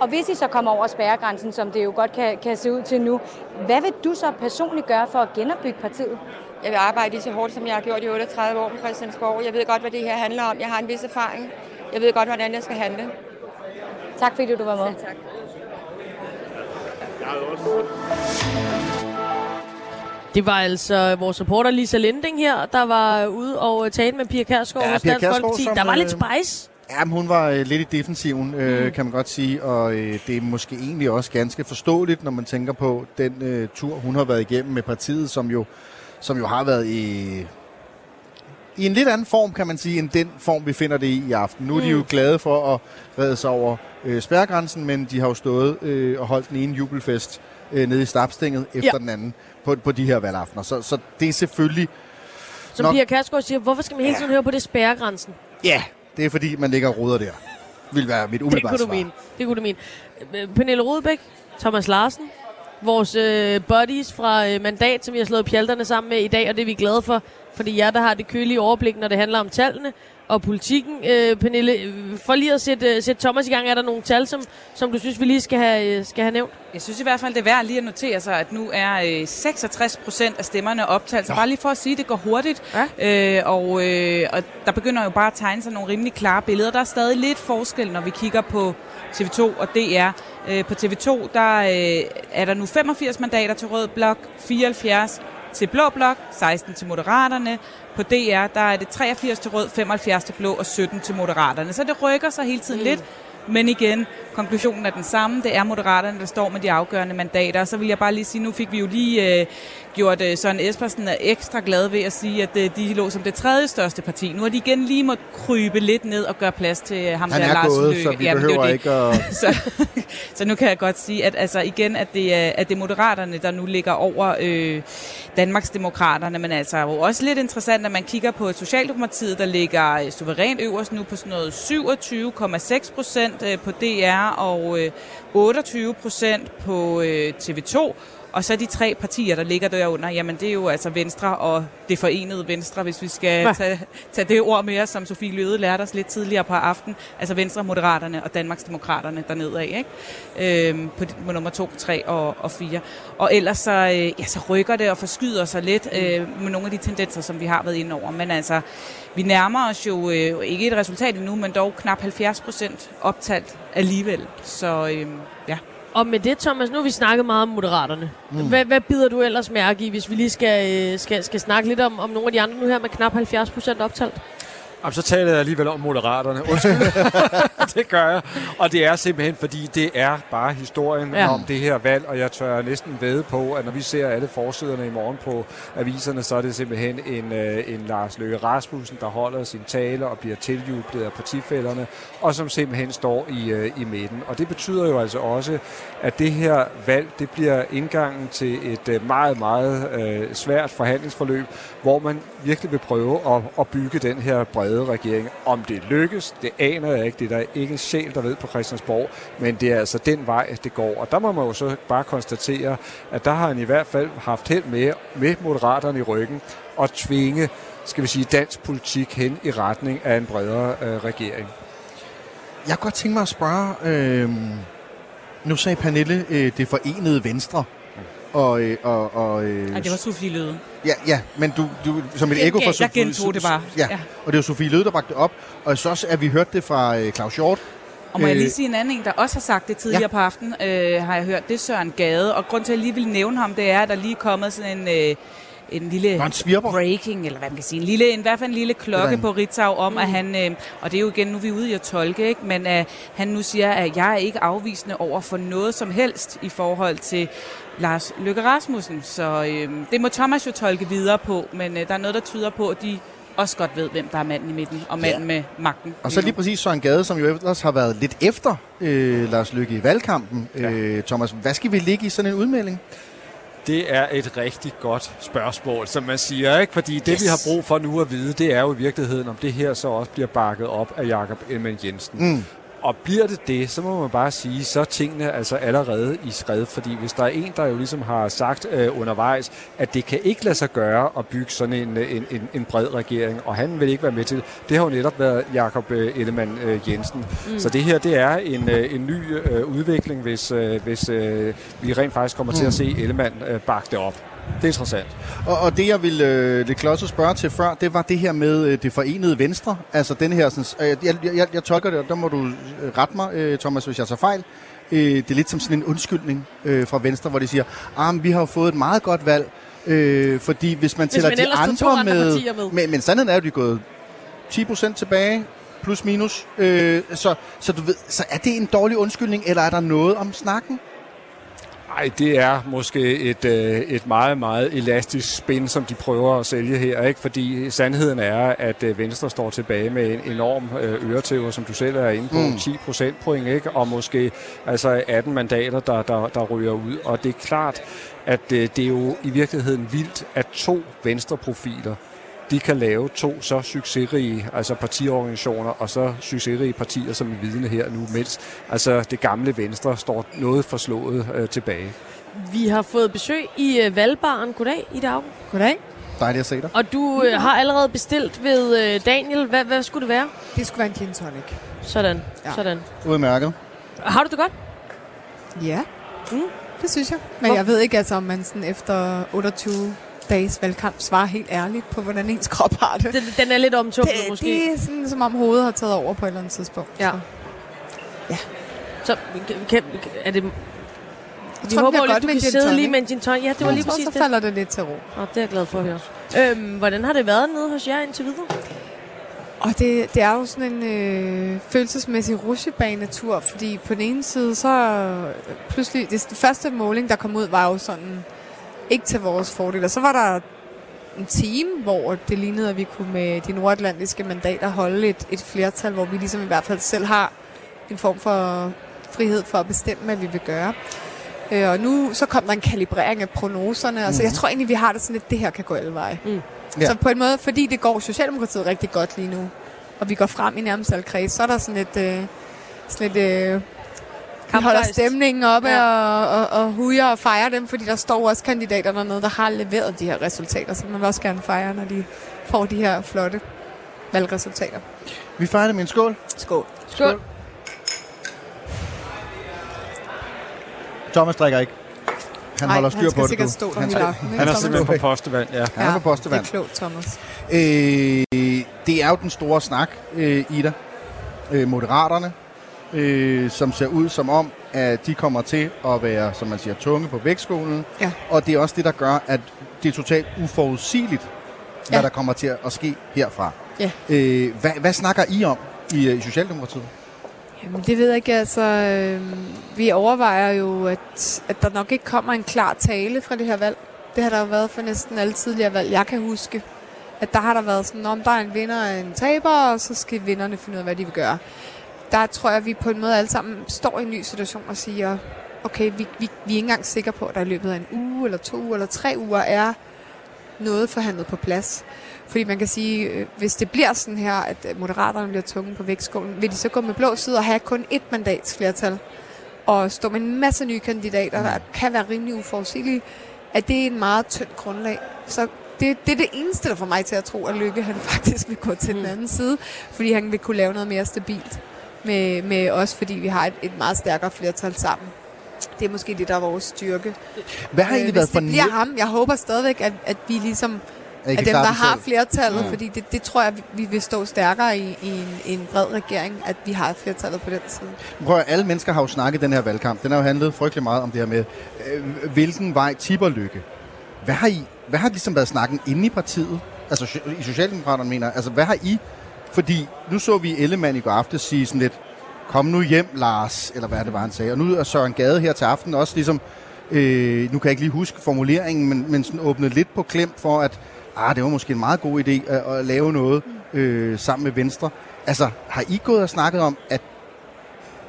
[SPEAKER 9] Og hvis I så kommer over spærregrænsen, som det jo godt kan, kan se ud til nu, hvad vil du så personligt gøre for at genopbygge partiet?
[SPEAKER 10] Jeg vil arbejde lige så hårdt, som jeg har gjort i 38 år på Christiansborg. Jeg ved godt, hvad det her handler om. Jeg har en vis erfaring. Jeg ved godt, hvordan jeg skal handle.
[SPEAKER 9] Tak fordi du var med.
[SPEAKER 10] tak.
[SPEAKER 2] Det var altså vores reporter Lisa Lending her, der var ude og tale med Pia Kærsgaard
[SPEAKER 1] Ja,
[SPEAKER 2] hos Dansk Folkeparti. Der var lidt
[SPEAKER 1] øh,
[SPEAKER 2] spice.
[SPEAKER 1] Ja, men hun var øh, lidt i defensiven, øh, kan man godt sige, og øh, det er måske egentlig også ganske forståeligt, når man tænker på den øh, tur, hun har været igennem med partiet, som jo, som jo har været i, i en lidt anden form, kan man sige, end den form, vi finder det i i aften. Nu er de jo glade for at redde sig over øh, spærregrænsen, men de har jo stået øh, og holdt den ene jubelfest øh, nede i Stapstinget efter
[SPEAKER 2] Ja.
[SPEAKER 1] den anden på, på de her valgaftener. Så, så det er selvfølgelig...
[SPEAKER 2] Som
[SPEAKER 1] nok-
[SPEAKER 2] Pia Kærsgaard siger, hvorfor skal man hele tiden høre på det spærregrænsen?
[SPEAKER 1] Ja, det er fordi, man ligger og roder der. Vil være mit
[SPEAKER 2] Det
[SPEAKER 1] umiddelbare
[SPEAKER 2] kunne du
[SPEAKER 1] svar.
[SPEAKER 2] mene. Det kunne du mene. Øh, Pernille Rodbæk, Thomas Larsen, vores øh, buddies fra øh, Mandat, som vi har slået pjalterne sammen med i dag, og det er vi glade for. fordi jer, der har det kølige overblik, når det handler om tallene og politikken. Øh, Pernille, øh, for lige at sætte, øh, sætte Thomas i gang, er der nogle tal, som, som du synes, vi lige skal have, øh, skal have nævnt?
[SPEAKER 5] Jeg synes i hvert fald, det er værd lige at notere sig, at nu er øh, 66 procent af stemmerne optalt. Så bare lige for at sige, at det går hurtigt. Ja. Øh, og, øh, og der begynder jo bare at tegne sig nogle rimelig klare billeder. Der er stadig lidt forskel, når vi kigger på TV2 og DR. Øh, på TV2 der øh, er der nu 85 mandater til Rød Blok, 74 til Blå Blok, 16 til Moderaterne. På DR der er det 83 til Rød, 75 til Blå og 17 til Moderaterne. Så det rykker sig hele tiden mm. lidt. Men igen, konklusionen er den samme. Det er Moderaterne, der står med de afgørende mandater. Og så vil jeg bare lige sige, nu fik vi jo lige øh, gjort øh, Søren Espersen er ekstra glad ved at sige, at øh, de lå som det tredje største parti. Nu har de igen lige måttet krybe lidt ned og gøre plads til øh, ham
[SPEAKER 1] Han
[SPEAKER 5] der
[SPEAKER 1] er
[SPEAKER 5] Lars
[SPEAKER 1] gået,
[SPEAKER 5] Løkke.
[SPEAKER 1] så vi
[SPEAKER 5] Jamen,
[SPEAKER 1] behøver
[SPEAKER 5] det
[SPEAKER 1] ikke at... *laughs*
[SPEAKER 5] så, så nu kan jeg godt sige, at altså igen, at det er, at det er Moderaterne, der nu ligger over øh, Danmarksdemokraterne, men altså jo også lidt interessant, at man kigger på Socialdemokratiet, der ligger suverænt øverst nu på sådan noget 27,6 procent på DR og øh, 28 procent på øh, TV2. Og så de tre partier, der ligger derunder, jamen det er jo altså Venstre og det forenede Venstre, hvis vi skal tage, tage det ord med os, som Sofie Løde lærte os lidt tidligere på aften. Altså Venstre, Moderaterne og Danmarksdemokraterne dernede af, ikke? Øhm, på, på nummer 2, 3 og, og 4. Og ellers så, øh, ja, så rykker det og forskyder sig lidt øh, med nogle af de tendenser, som vi har været inde over. Men altså, vi nærmer os jo øh, ikke et resultat endnu, men dog knap 70 procent optalt alligevel. Så øh.
[SPEAKER 2] Og med det, Thomas, nu har vi snakket meget om Moderaterne. Mm. Hvad, hvad bider du ellers mærke i, hvis vi lige skal, øh, skal, skal snakke lidt om, om nogle af de andre nu her med knap 70 procent optalt?
[SPEAKER 11] Jamen, så taler jeg alligevel om Moderaterne. Undskyld. *laughs* det gør jeg. Og det er simpelthen, fordi det er bare historien
[SPEAKER 2] Ja.
[SPEAKER 11] om det her valg, og jeg tør næsten ved på, at når vi ser alle forsiderne i morgen på aviserne, så er det simpelthen en, øh, en Lars Løkke Rasmussen, der holder sin tale og bliver tiljublet af partifælderne, og som simpelthen står i, øh, i midten. Og det betyder jo altså også, at det her valg, det bliver indgangen til et øh, meget, meget svært forhandlingsforløb, hvor man virkelig vil prøve at, at bygge den her brede regering. Om det lykkes, det aner jeg ikke. Det er der ikke en sjæl, der ved på Christiansborg, men det er altså den vej, det går. Og der må man jo så bare konstatere, at der har han i hvert fald haft held med, med moderaterne i ryggen, at tvinge skal vi sige, dansk politik hen i retning af en bredere øh, regering.
[SPEAKER 1] Jeg kunne godt tænke mig at spørge, øh, nu sagde Pernille, øh, det forenede Venstre. Og, øh, og, og, øh,
[SPEAKER 5] Ej, det var Sofie Løde.
[SPEAKER 1] Ja, ja, men du, du som et
[SPEAKER 5] Jeg
[SPEAKER 1] ekko fra
[SPEAKER 5] gen- jeg
[SPEAKER 1] Sofie-
[SPEAKER 5] gentog det bare.
[SPEAKER 1] Ja,
[SPEAKER 5] Ja.
[SPEAKER 1] og det var Sofie Løde, der bragte det op. Og så også, at vi hørte det fra øh, Claus Hjort.
[SPEAKER 5] Og må jeg
[SPEAKER 1] Øh,
[SPEAKER 5] lige sige en anden en, der også har sagt det tidligere
[SPEAKER 1] ja.
[SPEAKER 5] på aftenen, øh, har jeg hørt, det er Søren Gade. Og grund til, at jeg lige vil nævne ham, det er, at der lige er kommet sådan en, øh, en lille breaking, eller hvad man kan sige, en lille, en, i hvert fald en lille klokke
[SPEAKER 1] en-
[SPEAKER 5] på Ritzau om, at han, øh, og det er jo igen, nu er vi ude i at tolke, ikke? men øh, han nu siger, at jeg er ikke afvisende over for noget som helst i forhold til Lars Løkke Rasmussen. Så øh, det må Thomas jo tolke videre på, men øh, der er noget, der tyder på, at de også godt ved, hvem der er manden i midten, og manden med magten.
[SPEAKER 1] Og så lige præcis Søren Gade, som jo ellers har været lidt efter øh, Lars Lykke i valgkampen. Ja. Øh, Thomas, hvad skal vi ligge i sådan en udmelding?
[SPEAKER 11] Det er et rigtig godt spørgsmål, som man siger, ikke? Fordi det,
[SPEAKER 1] Yes.
[SPEAKER 11] vi har brug for nu at vide, det er jo i virkeligheden, om det her så også bliver bakket op af Jakob Ellemann Jensen.
[SPEAKER 1] Mm.
[SPEAKER 11] Og bliver det det, så må man bare sige, så er tingene altså allerede i skred. Fordi hvis der er en, der jo ligesom har sagt øh, undervejs, at det kan ikke lade sig gøre at bygge sådan en, øh, en, en, en bred regering, og han vil ikke være med til det, det har jo netop været Jakob øh, Ellemann øh, Jensen. Mm. Så det her, det er en, en ny øh, udvikling, hvis, øh, hvis øh, vi rent faktisk kommer mm. til at se Ellemann øh, bakke det op. Det er interessant.
[SPEAKER 1] Og, og det, jeg ville øh, lidt klodset spørge til før, det var det her med øh, det forenede venstre. Altså den her, sådan, øh, jeg, jeg, jeg tolker det, og der må du øh, rette mig, øh, Thomas, hvis jeg tager fejl. Øh, det er lidt som sådan en undskyldning øh, fra Venstre, hvor de siger, ah, men vi har jo fået et meget godt valg, øh, fordi hvis man
[SPEAKER 2] Hvis
[SPEAKER 1] tæller
[SPEAKER 2] man
[SPEAKER 1] de andre,
[SPEAKER 2] andre
[SPEAKER 1] med,
[SPEAKER 2] med.
[SPEAKER 1] Men, men sandheden er jo, at de er gået 10% tilbage, plus minus. Øh, så, så, du ved, så er det en dårlig undskyldning, eller er der noget om snakken?
[SPEAKER 11] Nej, det er måske et, øh, et meget, meget elastisk spin, som de prøver at sælge her. ikke? Fordi sandheden er, at øh, Venstre står tilbage med en enorm øh, øretæver, som du selv er inde på.
[SPEAKER 1] Mm.
[SPEAKER 11] Mm. 10 procentpoint, ikke? og måske altså 18 mandater, der, der, der ryger ud. Og det er klart, at øh, det er jo i virkeligheden vildt, at to venstreprofiler de kan lave to så succesrige altså partiorganisationer og så succesrige partier som er vidne her nu, mens altså det gamle Venstre står noget forslået øh, tilbage.
[SPEAKER 2] Vi har fået besøg i øh, Valbaren. Goddag, Ida Augen.
[SPEAKER 12] Goddag.
[SPEAKER 1] Dejligt at se dig.
[SPEAKER 2] Og du øh, har allerede bestilt ved øh, Daniel. Hvad, hvad skulle det være?
[SPEAKER 12] Det skulle være en gin tonic.
[SPEAKER 2] Sådan,
[SPEAKER 12] Ja.
[SPEAKER 2] sådan.
[SPEAKER 1] Udmærket.
[SPEAKER 2] Har du det godt?
[SPEAKER 12] Ja,
[SPEAKER 2] Mm.
[SPEAKER 12] det synes jeg. Men
[SPEAKER 2] Hvor-
[SPEAKER 12] jeg ved ikke, altså, om man sådan efter 28 dages valgkamp svarer helt ærligt på, hvordan ens krop har det.
[SPEAKER 2] Den, den er lidt omtumlet
[SPEAKER 12] Det,
[SPEAKER 2] måske.
[SPEAKER 12] det er sådan, som om hovedet har taget over på et eller andet tidspunkt.
[SPEAKER 2] Ja.
[SPEAKER 12] Ja.
[SPEAKER 2] Så kan, kan, er det...
[SPEAKER 12] Jeg
[SPEAKER 2] Vi
[SPEAKER 12] tror,
[SPEAKER 2] håber
[SPEAKER 12] godt
[SPEAKER 2] du kan sidde lige med en gin tonic. Ja, det var
[SPEAKER 12] Jeg
[SPEAKER 2] lige præcis
[SPEAKER 12] så
[SPEAKER 2] det.
[SPEAKER 12] falder det lidt til ro.
[SPEAKER 2] Og det er jeg glad for at høre. Øhm, hvordan har det været nede hos jer indtil videre?
[SPEAKER 12] Og det, det er jo sådan en øh, følelsesmæssig rusjebanetur, fordi på den ene side, så øh, pludselig, det, det første måling, der kom ud, var jo sådan ikke til vores fordel. Og så var der en time, hvor det lignede, at vi kunne med de nordatlantiske mandater holde et, et flertal, hvor vi ligesom i hvert fald selv har en form for frihed for at bestemme, hvad vi vil gøre. Øh, og nu så kom der en kalibrering af prognoserne, mm. altså jeg
[SPEAKER 1] Mhm.
[SPEAKER 12] tror egentlig, vi har det sådan lidt, det her kan gå alle veje.
[SPEAKER 2] Mm.
[SPEAKER 1] Ja.
[SPEAKER 12] Så på en måde, fordi det går Socialdemokratiet rigtig godt lige nu, og vi går frem i nærmest alle kreds, så er der sådan lidt, øh, sådan lidt øh, vi holder stemningen oppe
[SPEAKER 2] Ja.
[SPEAKER 12] ja. og, og, og hujer og fejrer dem, fordi der står også kandidater dernede, der har leveret de her resultater, så man vil også gerne fejre, når de får de her flotte valgresultater.
[SPEAKER 1] Vi fejrer det med en skål.
[SPEAKER 12] Skål.
[SPEAKER 2] Skål.
[SPEAKER 1] Thomas drikker ikke. Han
[SPEAKER 12] Nej,
[SPEAKER 1] holder styr
[SPEAKER 12] han
[SPEAKER 1] på det.
[SPEAKER 12] stå
[SPEAKER 1] Han skal-
[SPEAKER 12] ikke,
[SPEAKER 11] Han er simpelthen på postevand, ja.
[SPEAKER 1] Han er på
[SPEAKER 12] Det
[SPEAKER 1] postevand.
[SPEAKER 12] er klogt, Thomas.
[SPEAKER 1] Øh, det er jo den store snak, øh, Ida. Øh, Moderaterne, øh, som ser ud som om, at de kommer til at være, som man siger, tunge på vægtskolen.
[SPEAKER 12] Ja.
[SPEAKER 1] Og det er også det, der gør, at det er totalt uforudsigeligt, hvad
[SPEAKER 12] Ja.
[SPEAKER 1] der kommer til at ske herfra.
[SPEAKER 12] Ja.
[SPEAKER 1] Øh, hvad, hvad snakker I om i, øh, i Socialdemokratiet?
[SPEAKER 12] Jamen, det ved jeg ikke. Altså, øh, vi overvejer jo, at, at der nok ikke kommer en klar tale fra det her valg. Det har der jo været for næsten alle tidligere valg, jeg kan huske. At der har der været sådan, om der er en vinder og en taber, og så skal vinderne finde ud af, hvad de vil gøre. Der tror jeg, at vi på en måde alle sammen står i en ny situation og siger, okay, vi, vi, vi er ikke engang sikre på, at der i løbet af en uge, eller to uger, eller tre uger er noget forhandlet på plads. Fordi man kan sige, øh, hvis det bliver sådan her, at øh, moderaterne bliver tunge på vægtskålen, vil de så gå med blå side og have kun et mandats flertal, og stå med en masse nye kandidater, der kan være rimelig uforudsigelige, at det er en meget tyndt grundlag. Så det, det er det eneste, der får mig til at tro, at Lykke han *laughs* faktisk vil gå til den anden side, fordi han vil kunne lave noget mere stabilt med, med os, fordi vi har et, et meget stærkere flertal sammen. Det er måske det, der er vores styrke.
[SPEAKER 1] Hvad har
[SPEAKER 12] Øh,
[SPEAKER 1] egentlig
[SPEAKER 12] hvis
[SPEAKER 1] været
[SPEAKER 12] det
[SPEAKER 1] for
[SPEAKER 12] bliver
[SPEAKER 1] net-
[SPEAKER 12] ham, jeg håber stadigvæk, at, at vi ligesom
[SPEAKER 1] At
[SPEAKER 12] dem, der har flertallet,
[SPEAKER 1] Ja.
[SPEAKER 12] fordi det, det tror jeg, vi vil stå stærkere i, i en, en bred regering, at vi har flertallet på den side.
[SPEAKER 1] Prøv at, alle mennesker har jo snakket den her valgkamp. Den har jo handlet frygtelig meget om det her med, øh, hvilken vej tipper lykke. Hvad har I, hvad har ligesom været snakken inde i partiet? Altså i Socialdemokraterne mener. Altså hvad har I? Fordi nu så vi Ellemann i går aftes sige sådan lidt, kom nu hjem Lars, eller hvad det var han sagde. Og nu er Søren Gade her til aften også ligesom, øh, nu kan jeg ikke lige huske formuleringen, men, men sådan åbnet lidt på klem for, at ah, det var måske en meget god idé at, at lave noget øh, sammen med Venstre. Altså, har I gået og snakket om, at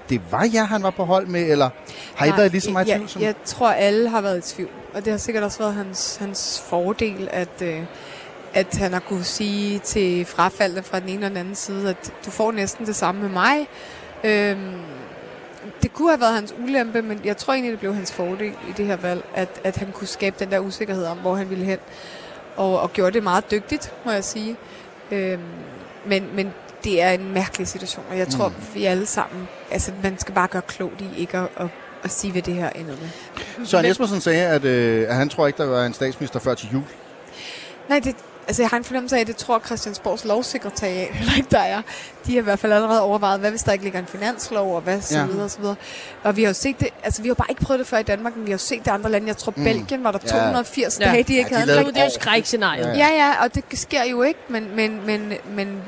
[SPEAKER 1] det var jer, han var på hold med, eller har I
[SPEAKER 12] Nej,
[SPEAKER 1] været lige så meget i
[SPEAKER 12] jeg,
[SPEAKER 1] tvivl som...
[SPEAKER 12] Jeg tror, alle har været i tvivl. Og det har sikkert også været hans, hans fordel, at, øh, at han har kunne sige til frafaldene fra den ene og den anden side, at du får næsten det samme med mig. Øhm, det kunne have været hans ulempe, men jeg tror egentlig, det blev hans fordel i det her valg, at, at han kunne skabe den der usikkerhed om, hvor han ville hen. Og, og gjorde det meget dygtigt, må jeg sige. Øhm, men, men det er en mærkelig situation, og jeg tror,
[SPEAKER 1] Mm.
[SPEAKER 12] vi alle sammen, altså man skal bare gøre klogt i ikke at, at, at sige, hvad det her ender med.
[SPEAKER 1] Søren Espersen sagde, at, øh, at han tror ikke, der var en statsminister før til jul.
[SPEAKER 12] Nej, det, altså jeg har en fornemmelse af, at det tror Christiansborgs lovsekretariat heller ikke, der er. De har i hvert fald allerede overvejet, hvad hvis der ikke ligger en finanslov, og hvad så
[SPEAKER 1] Ja.
[SPEAKER 12] videre og så videre. Og vi har jo set det, altså vi har bare ikke prøvet det før i Danmark, men vi har jo set det i andre lande. Jeg tror,
[SPEAKER 1] Mm.
[SPEAKER 12] Belgien var der
[SPEAKER 1] Ja.
[SPEAKER 12] 280
[SPEAKER 2] Ja.
[SPEAKER 12] dage, de ikke
[SPEAKER 1] Ja, de
[SPEAKER 12] havde
[SPEAKER 2] Det er jo et skrækscenarie.
[SPEAKER 1] Ja.
[SPEAKER 12] Ja, ja, og det sker jo ikke, men, men, men, men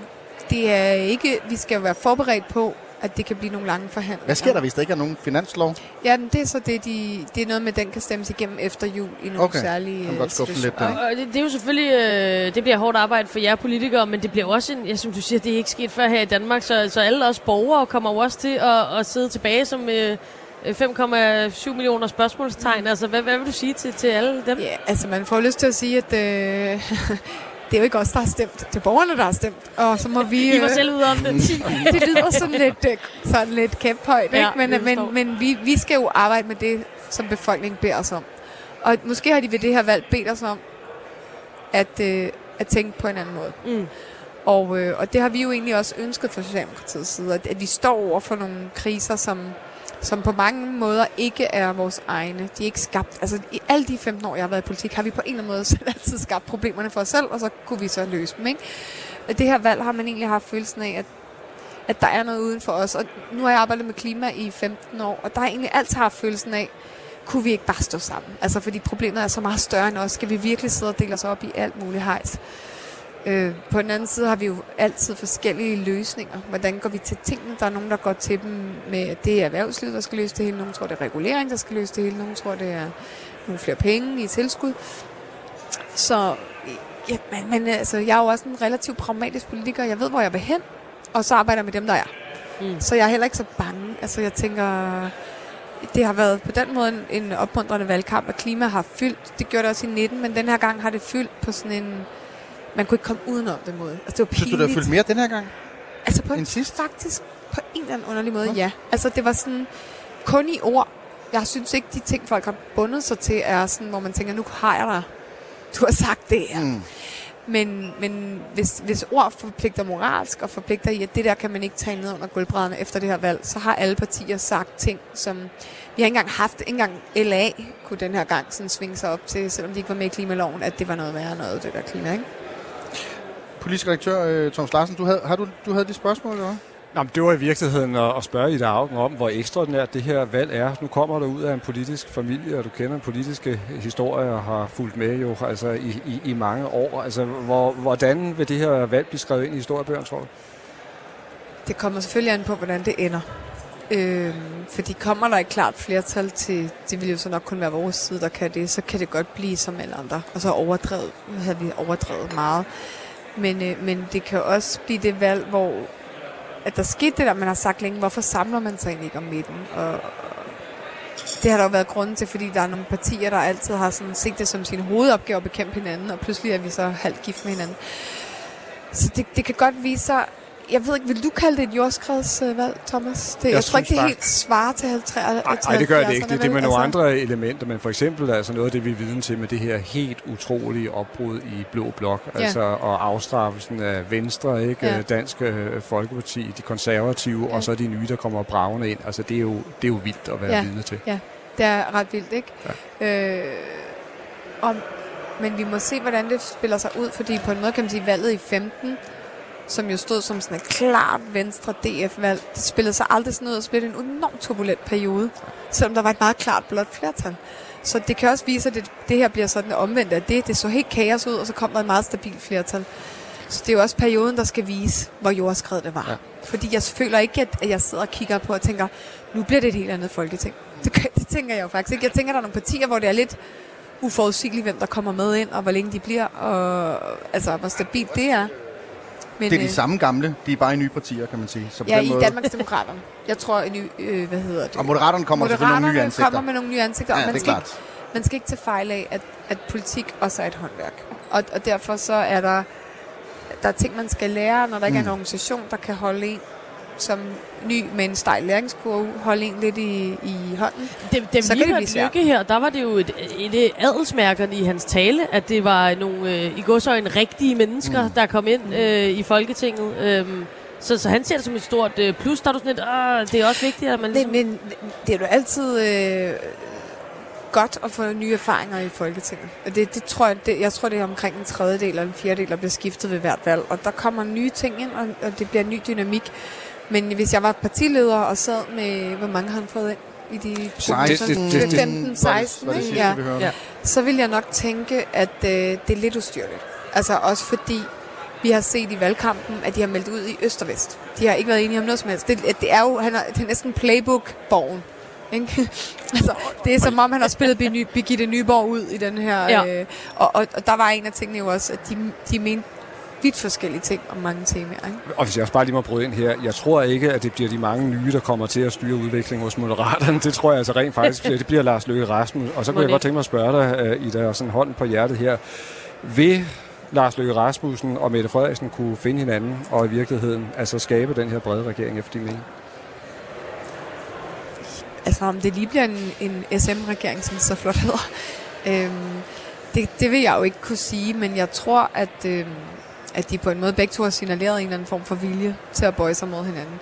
[SPEAKER 12] det er ikke, vi skal jo være forberedt på, at det kan blive nogle lange forhandlinger.
[SPEAKER 1] Hvad sker der, hvis der ikke er nogen finanslov?
[SPEAKER 12] Ja, men det er så det, de, det er noget med, at den kan stemmes igennem efter jul i nogle
[SPEAKER 1] Okay.
[SPEAKER 12] særlige
[SPEAKER 1] Kan
[SPEAKER 12] øh,
[SPEAKER 1] godt skuffe den lidt
[SPEAKER 12] situationer.
[SPEAKER 1] der.
[SPEAKER 2] Og det, det er jo selvfølgelig, øh, det bliver hårdt arbejde for jer politikere, men det bliver også, en, ja, som du siger, det er ikke sket før her i Danmark, så, så alle os borgere kommer jo også til at, at sidde tilbage som øh, 5,7 millioner spørgsmålstegn. Altså, hvad, hvad vil du sige til, til alle dem?
[SPEAKER 12] Ja, altså man får lyst til at sige, at øh, *laughs* det er jo ikke os, der har stemt. Det er borgerne, der har stemt. Og så må *laughs* vi...
[SPEAKER 2] I var
[SPEAKER 12] øh,
[SPEAKER 2] selv ude om det. *laughs*
[SPEAKER 12] det lyder sådan lidt, øh, sådan lidt kæmphøjt,
[SPEAKER 2] Ja,
[SPEAKER 12] ikke? Men, men, men vi, vi skal jo arbejde med det, som befolkningen beder os om. Og måske har de ved det her valg bedt os om, at, øh, at tænke på en anden måde.
[SPEAKER 2] Mm.
[SPEAKER 12] Og, øh, og det har vi jo egentlig også ønsket fra Socialdemokratiets side, at, at vi står over for nogle kriser, som, som på mange måder ikke er vores egne. De er ikke skabt. Altså i alle de 15 år, jeg har været i politik, har vi på en eller anden måde *laughs* selv altid skabt problemerne for os selv, og så kunne vi så løse dem. Ikke? Det her valg har man egentlig haft følelsen af, at at der er noget uden for os. Og nu har jeg arbejdet med klima i 15 år, og der har jeg egentlig altid haft følelsen af, kunne vi ikke bare stå sammen? Altså, fordi problemet er så meget større end os. Skal vi virkelig sidde og dele os op i alt muligt hejs? Øh, på den anden side har vi jo altid forskellige løsninger. Hvordan går vi til tingene? Der er nogen, der går til dem med, at det er erhvervslivet, der skal løse det hele. Nogen tror, det er regulering, der skal løse det hele. Nogen tror, det er nogle flere penge i tilskud. Så ja, men, men altså, jeg er jo også en relativt pragmatisk politiker. Jeg ved, hvor jeg vil hen, og så arbejder jeg med dem, der er. Mm. Så jeg er heller ikke så bange. Altså, jeg tænker, det har været på den måde en, en opmuntrende valgkamp, og klima har fyldt. Det gjorde det også i 19, men den her gang har det fyldt på sådan en... Man kunne ikke komme udenom den måde. Altså, det var pinligt.
[SPEAKER 1] Synes du, det har fyldt mere den her gang?
[SPEAKER 12] Altså på
[SPEAKER 1] end sidst?
[SPEAKER 12] Faktisk på en eller anden underlig måde, ja. Altså det var sådan kun i ord. Jeg synes ikke, de ting, folk har bundet sig til, er sådan, hvor man tænker, nu har jeg dig. Du har sagt det her. Mm. Men, men hvis, hvis ord forpligter moralsk og forpligter i, at det der kan man ikke tage ned under gulvbrædderne efter det her valg, så har alle partier sagt ting, som vi har ikke engang haft. Ikke engang LA kunne den her gang sådan svinge sig op til, selvom de ikke var med i klimaloven, at det var noget værre noget, det der klima, ikke?
[SPEAKER 1] Politisk redaktør øh, Thomas Larsen, du havde, har du, du havde de spørgsmål, eller hvad?
[SPEAKER 11] Nå, men det var i virkeligheden at, at spørge Ida Augen om, hvor ekstraordinært det her valg er. Nu kommer du ud af en politisk familie, og du kender politiske historier og har fulgt med jo altså i, i, i mange år. Altså, hvor, hvordan vil det her valg blive skrevet ind i historiebøgerne, tror du?
[SPEAKER 12] Det kommer selvfølgelig an på, hvordan det ender. Øhm, fordi kommer der et klart flertal til, det vil jo så nok kun være vores side, der kan det, så kan det godt blive som alle andre. Og så overdrevet, nu havde vi overdrevet meget. Men, øh, men det kan også blive det valg, hvor at der skete det der, man har sagt længe, hvorfor samler man sig egentlig ikke om midten? Og, det har der jo været grunden til, fordi der er nogle partier, der altid har sådan set det som sin hovedopgave at bekæmpe hinanden, og pludselig er vi så halvt gift med hinanden. Så det, det kan godt vise sig, jeg ved ikke, vil du kalde det et jordskredsvalg, Thomas? Det, jeg, jeg tror ikke, det helt svar til 50
[SPEAKER 11] Nej, det gør det ikke. Det, det er med nogle altså... andre elementer, men for eksempel altså noget af det, vi er viden til med det her helt utrolige opbrud i Blå Blok, ja. altså og afstraffelsen af Venstre, ikke ja. Dansk øh, Folkeparti, de konservative, ja. og så de nye, der kommer bravende ind. Altså det er jo, det er jo vildt at være
[SPEAKER 12] ja.
[SPEAKER 11] vidne til.
[SPEAKER 12] Ja, det er ret vildt, ikke? Ja. Øh, og, men vi må se, hvordan det spiller sig ud, fordi på en måde kan man sige, valget i 15 som jo stod som sådan et klart venstre DF-valg. Det spillede sig aldrig sådan ud, og det en enormt turbulent periode, selvom der var et meget klart blot flertal. Så det kan også vise, at det, det her bliver sådan omvendt af det. Det så helt kaos ud, og så kom der et meget stabilt flertal. Så det er jo også perioden, der skal vise, hvor jordskred det var. Ja. Fordi jeg føler ikke, at jeg sidder og kigger på og tænker, nu bliver det et helt andet folketing. Det, det tænker jeg jo faktisk ikke. Jeg tænker, at der er nogle partier, hvor det er lidt uforudsigeligt, hvem der kommer med ind, og hvor længe de bliver, og altså, hvor stabilt det er.
[SPEAKER 1] Men, det er de øh, samme gamle, de er bare i nye partier, kan man sige.
[SPEAKER 12] Så på ja, den i måde... Danmarks Demokraterne. Jeg tror, i ny, øh, hvad hedder det?
[SPEAKER 1] Og Moderaterne kommer Moderaterne nogle nye ansigter.
[SPEAKER 12] kommer med nogle nye ansigter,
[SPEAKER 1] ja,
[SPEAKER 12] og man
[SPEAKER 1] det
[SPEAKER 12] skal,
[SPEAKER 1] er
[SPEAKER 12] ikke, man skal ikke tage fejl af, at, at politik også er et håndværk. Og, og derfor så er der, der er ting, man skal lære, når der ikke mm. er en organisation, der kan holde en som ny med en stejl læringskurve holde en lidt i, i hånden.
[SPEAKER 2] Det, det så kan det blive svært. her, der var det jo et, et adelsmærker i hans tale, at det var nogle øh, i godsøjne rigtige mennesker, mm. der kom ind øh, i Folketinget. Øhm, så, så han ser det som et stort øh, plus. Der er du sådan lidt, det er også vigtigt, at man
[SPEAKER 12] ligesom... Men, men det er jo altid... Øh, godt at få nye erfaringer i Folketinget. Og det, det tror jeg, det, jeg tror, det er omkring en tredjedel eller en fjerdedel, der bliver skiftet ved hvert valg. Og der kommer nye ting ind, og, og det bliver en ny dynamik. Men hvis jeg var partileder og sad med, hvor mange har han fået ind? i de 15, 16, ja. ja. så vil jeg nok tænke, at øh, det er lidt ustyrligt. Altså også fordi vi har set i valgkampen, at de har meldt ud i øst og vest. De har ikke været enige om noget som helst. Det, det er jo han er, det er næsten playbook-borgen. Ikke? *laughs* altså, det er som om, han har spillet Birgitte Nyborg ud i den her. Ja. Øh, og, og, og der var en af tingene jo også, at de, de mente vidt forskellige ting om mange temaer. Ikke?
[SPEAKER 11] Og hvis jeg også bare lige må bryde ind her, jeg tror ikke, at det bliver de mange nye, der kommer til at styre udviklingen hos Moderaterne. Det tror jeg altså rent faktisk, det bliver Lars Løkke Rasmussen. Og så kunne jeg godt tænke mig at spørge dig, uh, Ida, sådan hånden på hjertet her. Vil Lars Løkke Rasmussen og Mette Frederiksen kunne finde hinanden og i virkeligheden altså skabe den her brede regering efter din mening?
[SPEAKER 12] Altså om det lige bliver en, en SM-regering, som så flot hedder. Øhm, Det, det vil jeg jo ikke kunne sige, men jeg tror, at, øh, at de på en måde begge to har signaleret en eller anden form for vilje til at bøje sig mod hinanden.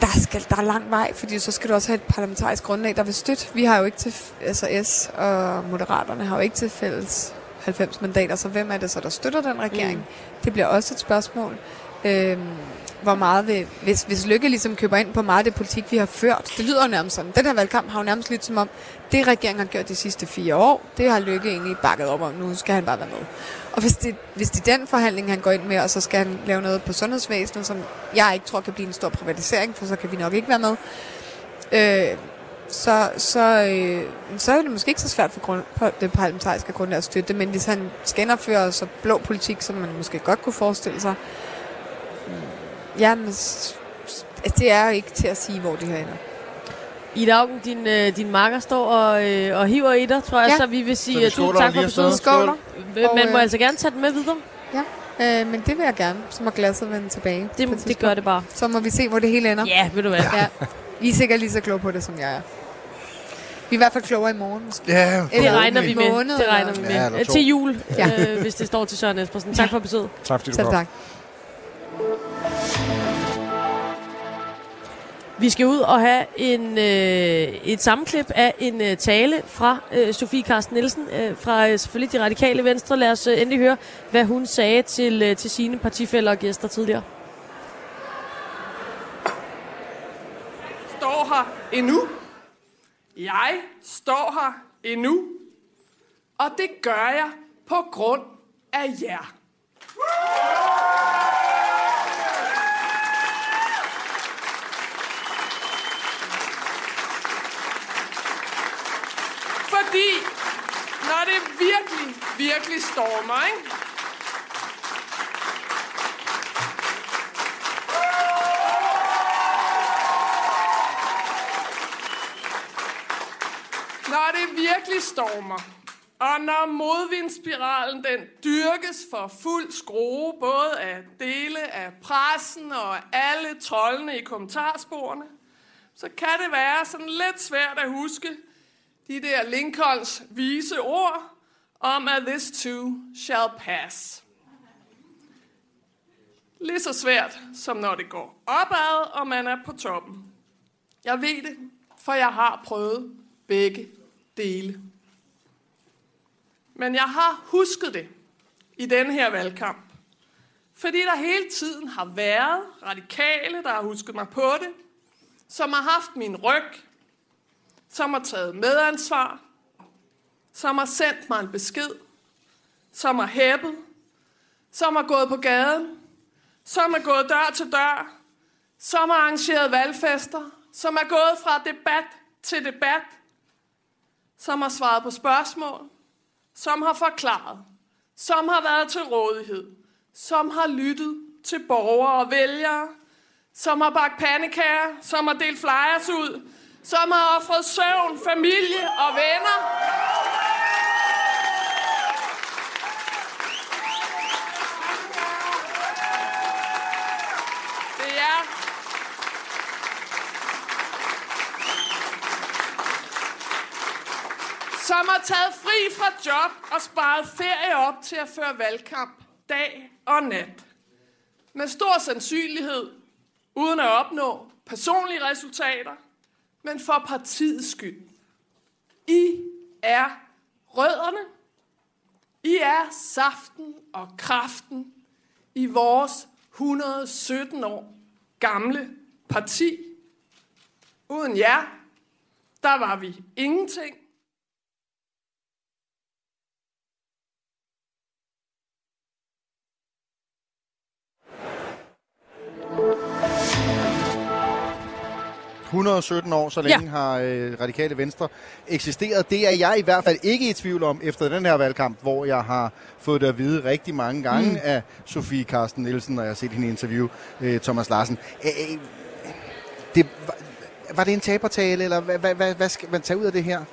[SPEAKER 12] Der, skal, der er lang vej, fordi så skal du også have et parlamentarisk grundlag, der vil støtte. Vi har jo ikke til, altså S og Moderaterne har jo ikke til fælles 90 mandater, så hvem er det så, der støtter den regering? Mm. Det bliver også et spørgsmål. Øhm, hvor meget vil, hvis, hvis Lykke ligesom køber ind på meget af det politik, vi har ført. Det lyder jo nærmest sådan. Den her valgkamp har jo nærmest lidt som om, det regeringen har gjort de sidste fire år, det har Lykke egentlig bakket op om. Nu skal han bare være med. Og hvis det, hvis det er den forhandling, han går ind med, og så skal han lave noget på sundhedsvæsenet, som jeg ikke tror kan blive en stor privatisering, for så kan vi nok ikke være med, øh, så, så, øh, så er det måske ikke så svært for grund, på det parlamentariske grundlag at støtte det, men hvis han skal indføre så blå politik, som man måske godt kunne forestille sig, mm, Jamen, altså, det er ikke til at sige, hvor det her ender.
[SPEAKER 2] Ida Augen, din, øh, din marker står og, øh, og hiver i dig, tror jeg, ja. så vi vil sige uh, tusind tak for besøget.
[SPEAKER 12] Skåler.
[SPEAKER 2] Man må øh, altså gerne tage den med videre.
[SPEAKER 12] Ja, øh, men det vil jeg gerne. Så må glasset vende tilbage.
[SPEAKER 2] Det, det gør det bare.
[SPEAKER 12] Så må vi se, hvor det hele ender.
[SPEAKER 2] Ja, ved du hvad.
[SPEAKER 12] Ja. I er sikkert lige så kloge på det, som jeg er. Vi er i hvert fald klogere i morgen, måske.
[SPEAKER 1] Ja,
[SPEAKER 2] det regner vi med.
[SPEAKER 12] Måned,
[SPEAKER 2] det regner vi med.
[SPEAKER 1] Ja,
[SPEAKER 2] Til jul, ja. øh, hvis det står til Søren Espersen. Tak for besøget.
[SPEAKER 11] Tak fordi du
[SPEAKER 12] Selv
[SPEAKER 11] kom.
[SPEAKER 12] tak.
[SPEAKER 2] Vi skal ud og have en, øh, et sammenklip af en øh, tale fra øh, Sofie Karsten Nielsen øh, fra øh, selvfølgelig de radikale venstre. Lad os øh, endelig høre, hvad hun sagde til, øh, til sine partifælder og gæster tidligere.
[SPEAKER 13] står her endnu. Jeg står her endnu. Og det gør jeg på grund af jer. Fordi når det virkelig, virkelig stormer, ikke? Når det virkelig stormer, og når modvindspiralen den dyrkes for fuld skrue, både af dele af pressen og alle trollene i kommentarsporene, så kan det være sådan lidt svært at huske de der Lincolns vise ord om, at this too shall pass. Lige så svært, som når det går opad, og man er på toppen. Jeg ved det, for jeg har prøvet begge dele. Men jeg har husket det i den her valgkamp. Fordi der hele tiden har været radikale, der har husket mig på det, som har haft min ryg, som har taget medansvar, som har sendt mig en besked, som har hæppet, som har gået på gaden, som er gået dør til dør, som har arrangeret valgfester, som er gået fra debat til debat, som har svaret på spørgsmål, som har forklaret, som har været til rådighed, som har lyttet til borgere og vælgere, som har bagt pandekager, som har delt flyers ud, som har offret søvn, familie og venner. Det er som har taget fri fra job og sparet ferie op til at føre valgkamp dag og nat. Med stor sandsynlighed, uden at opnå personlige resultater, men for partiets skyld. I er rødderne. I er saften og kraften i vores 117 år gamle parti. Uden jer, der var vi ingenting.
[SPEAKER 1] – 117 år, så længe ja. har øh, Radikale Venstre eksisteret. Det er jeg i hvert fald ikke i tvivl om efter den her valgkamp, hvor jeg har fået det at vide rigtig mange gange mm. af Sofie Carsten Nielsen, og jeg har set hende i interview, øh, Thomas Larsen. Æh, det, var, var det en tabertale, eller hvad, hvad, hvad, hvad skal man tage ud af det her?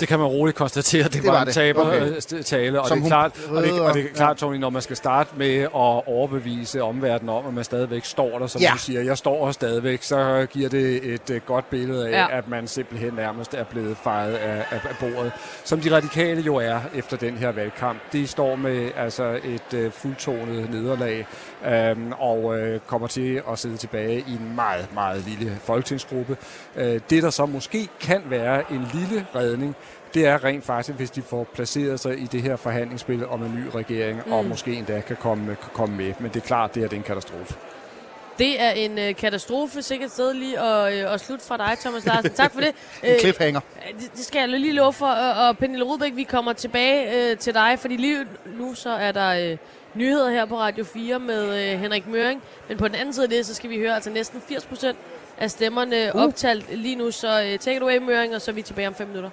[SPEAKER 11] Det kan man roligt konstatere, det,
[SPEAKER 1] Det
[SPEAKER 11] var,
[SPEAKER 1] var
[SPEAKER 11] en
[SPEAKER 1] det.
[SPEAKER 11] taber
[SPEAKER 1] Okay.
[SPEAKER 11] tale, og
[SPEAKER 1] Som
[SPEAKER 11] det, er klart, og, det, og det er
[SPEAKER 1] redder-
[SPEAKER 11] klart, Tony, når man skal starte med at overbevise omverdenen om, at man stadigvæk står der, som
[SPEAKER 1] Ja.
[SPEAKER 11] du siger, jeg står her stadigvæk, så giver det et uh, godt billede af,
[SPEAKER 2] Ja.
[SPEAKER 11] ja. at man simpelthen nærmest er blevet fejret af, af, af bordet. Som de radikale jo er efter den her valgkamp. De står med altså et uh, fuldtonet nederlag, øhm, og øh, kommer til at sidde tilbage i en meget, meget lille folketingsgruppe. Øh, det, der så måske kan være en lille redning, det er rent faktisk, hvis de får placeret sig i det her forhandlingsspil om en ny regering, mm. og måske endda kan komme, kan komme med. Men det er klart, det er det er en katastrofe.
[SPEAKER 2] Det er en øh, katastrofe, sikkert sted lige at, øh, at slutte fra dig, Thomas Larsen. Tak for det. *laughs*
[SPEAKER 1] En cliffhanger.
[SPEAKER 2] Øh, det, det skal jeg lige love for. Og, og Pernille Rudbæk, vi kommer tilbage øh, til dig, fordi lige nu så er der øh, nyheder her på Radio 4 med øh, Henrik Møring. Men på den anden side af det, så skal vi høre altså næsten 80 procent af stemmerne uh. optalt lige nu. Så øh, take it away, Møring, og så er vi tilbage om 5 minutter.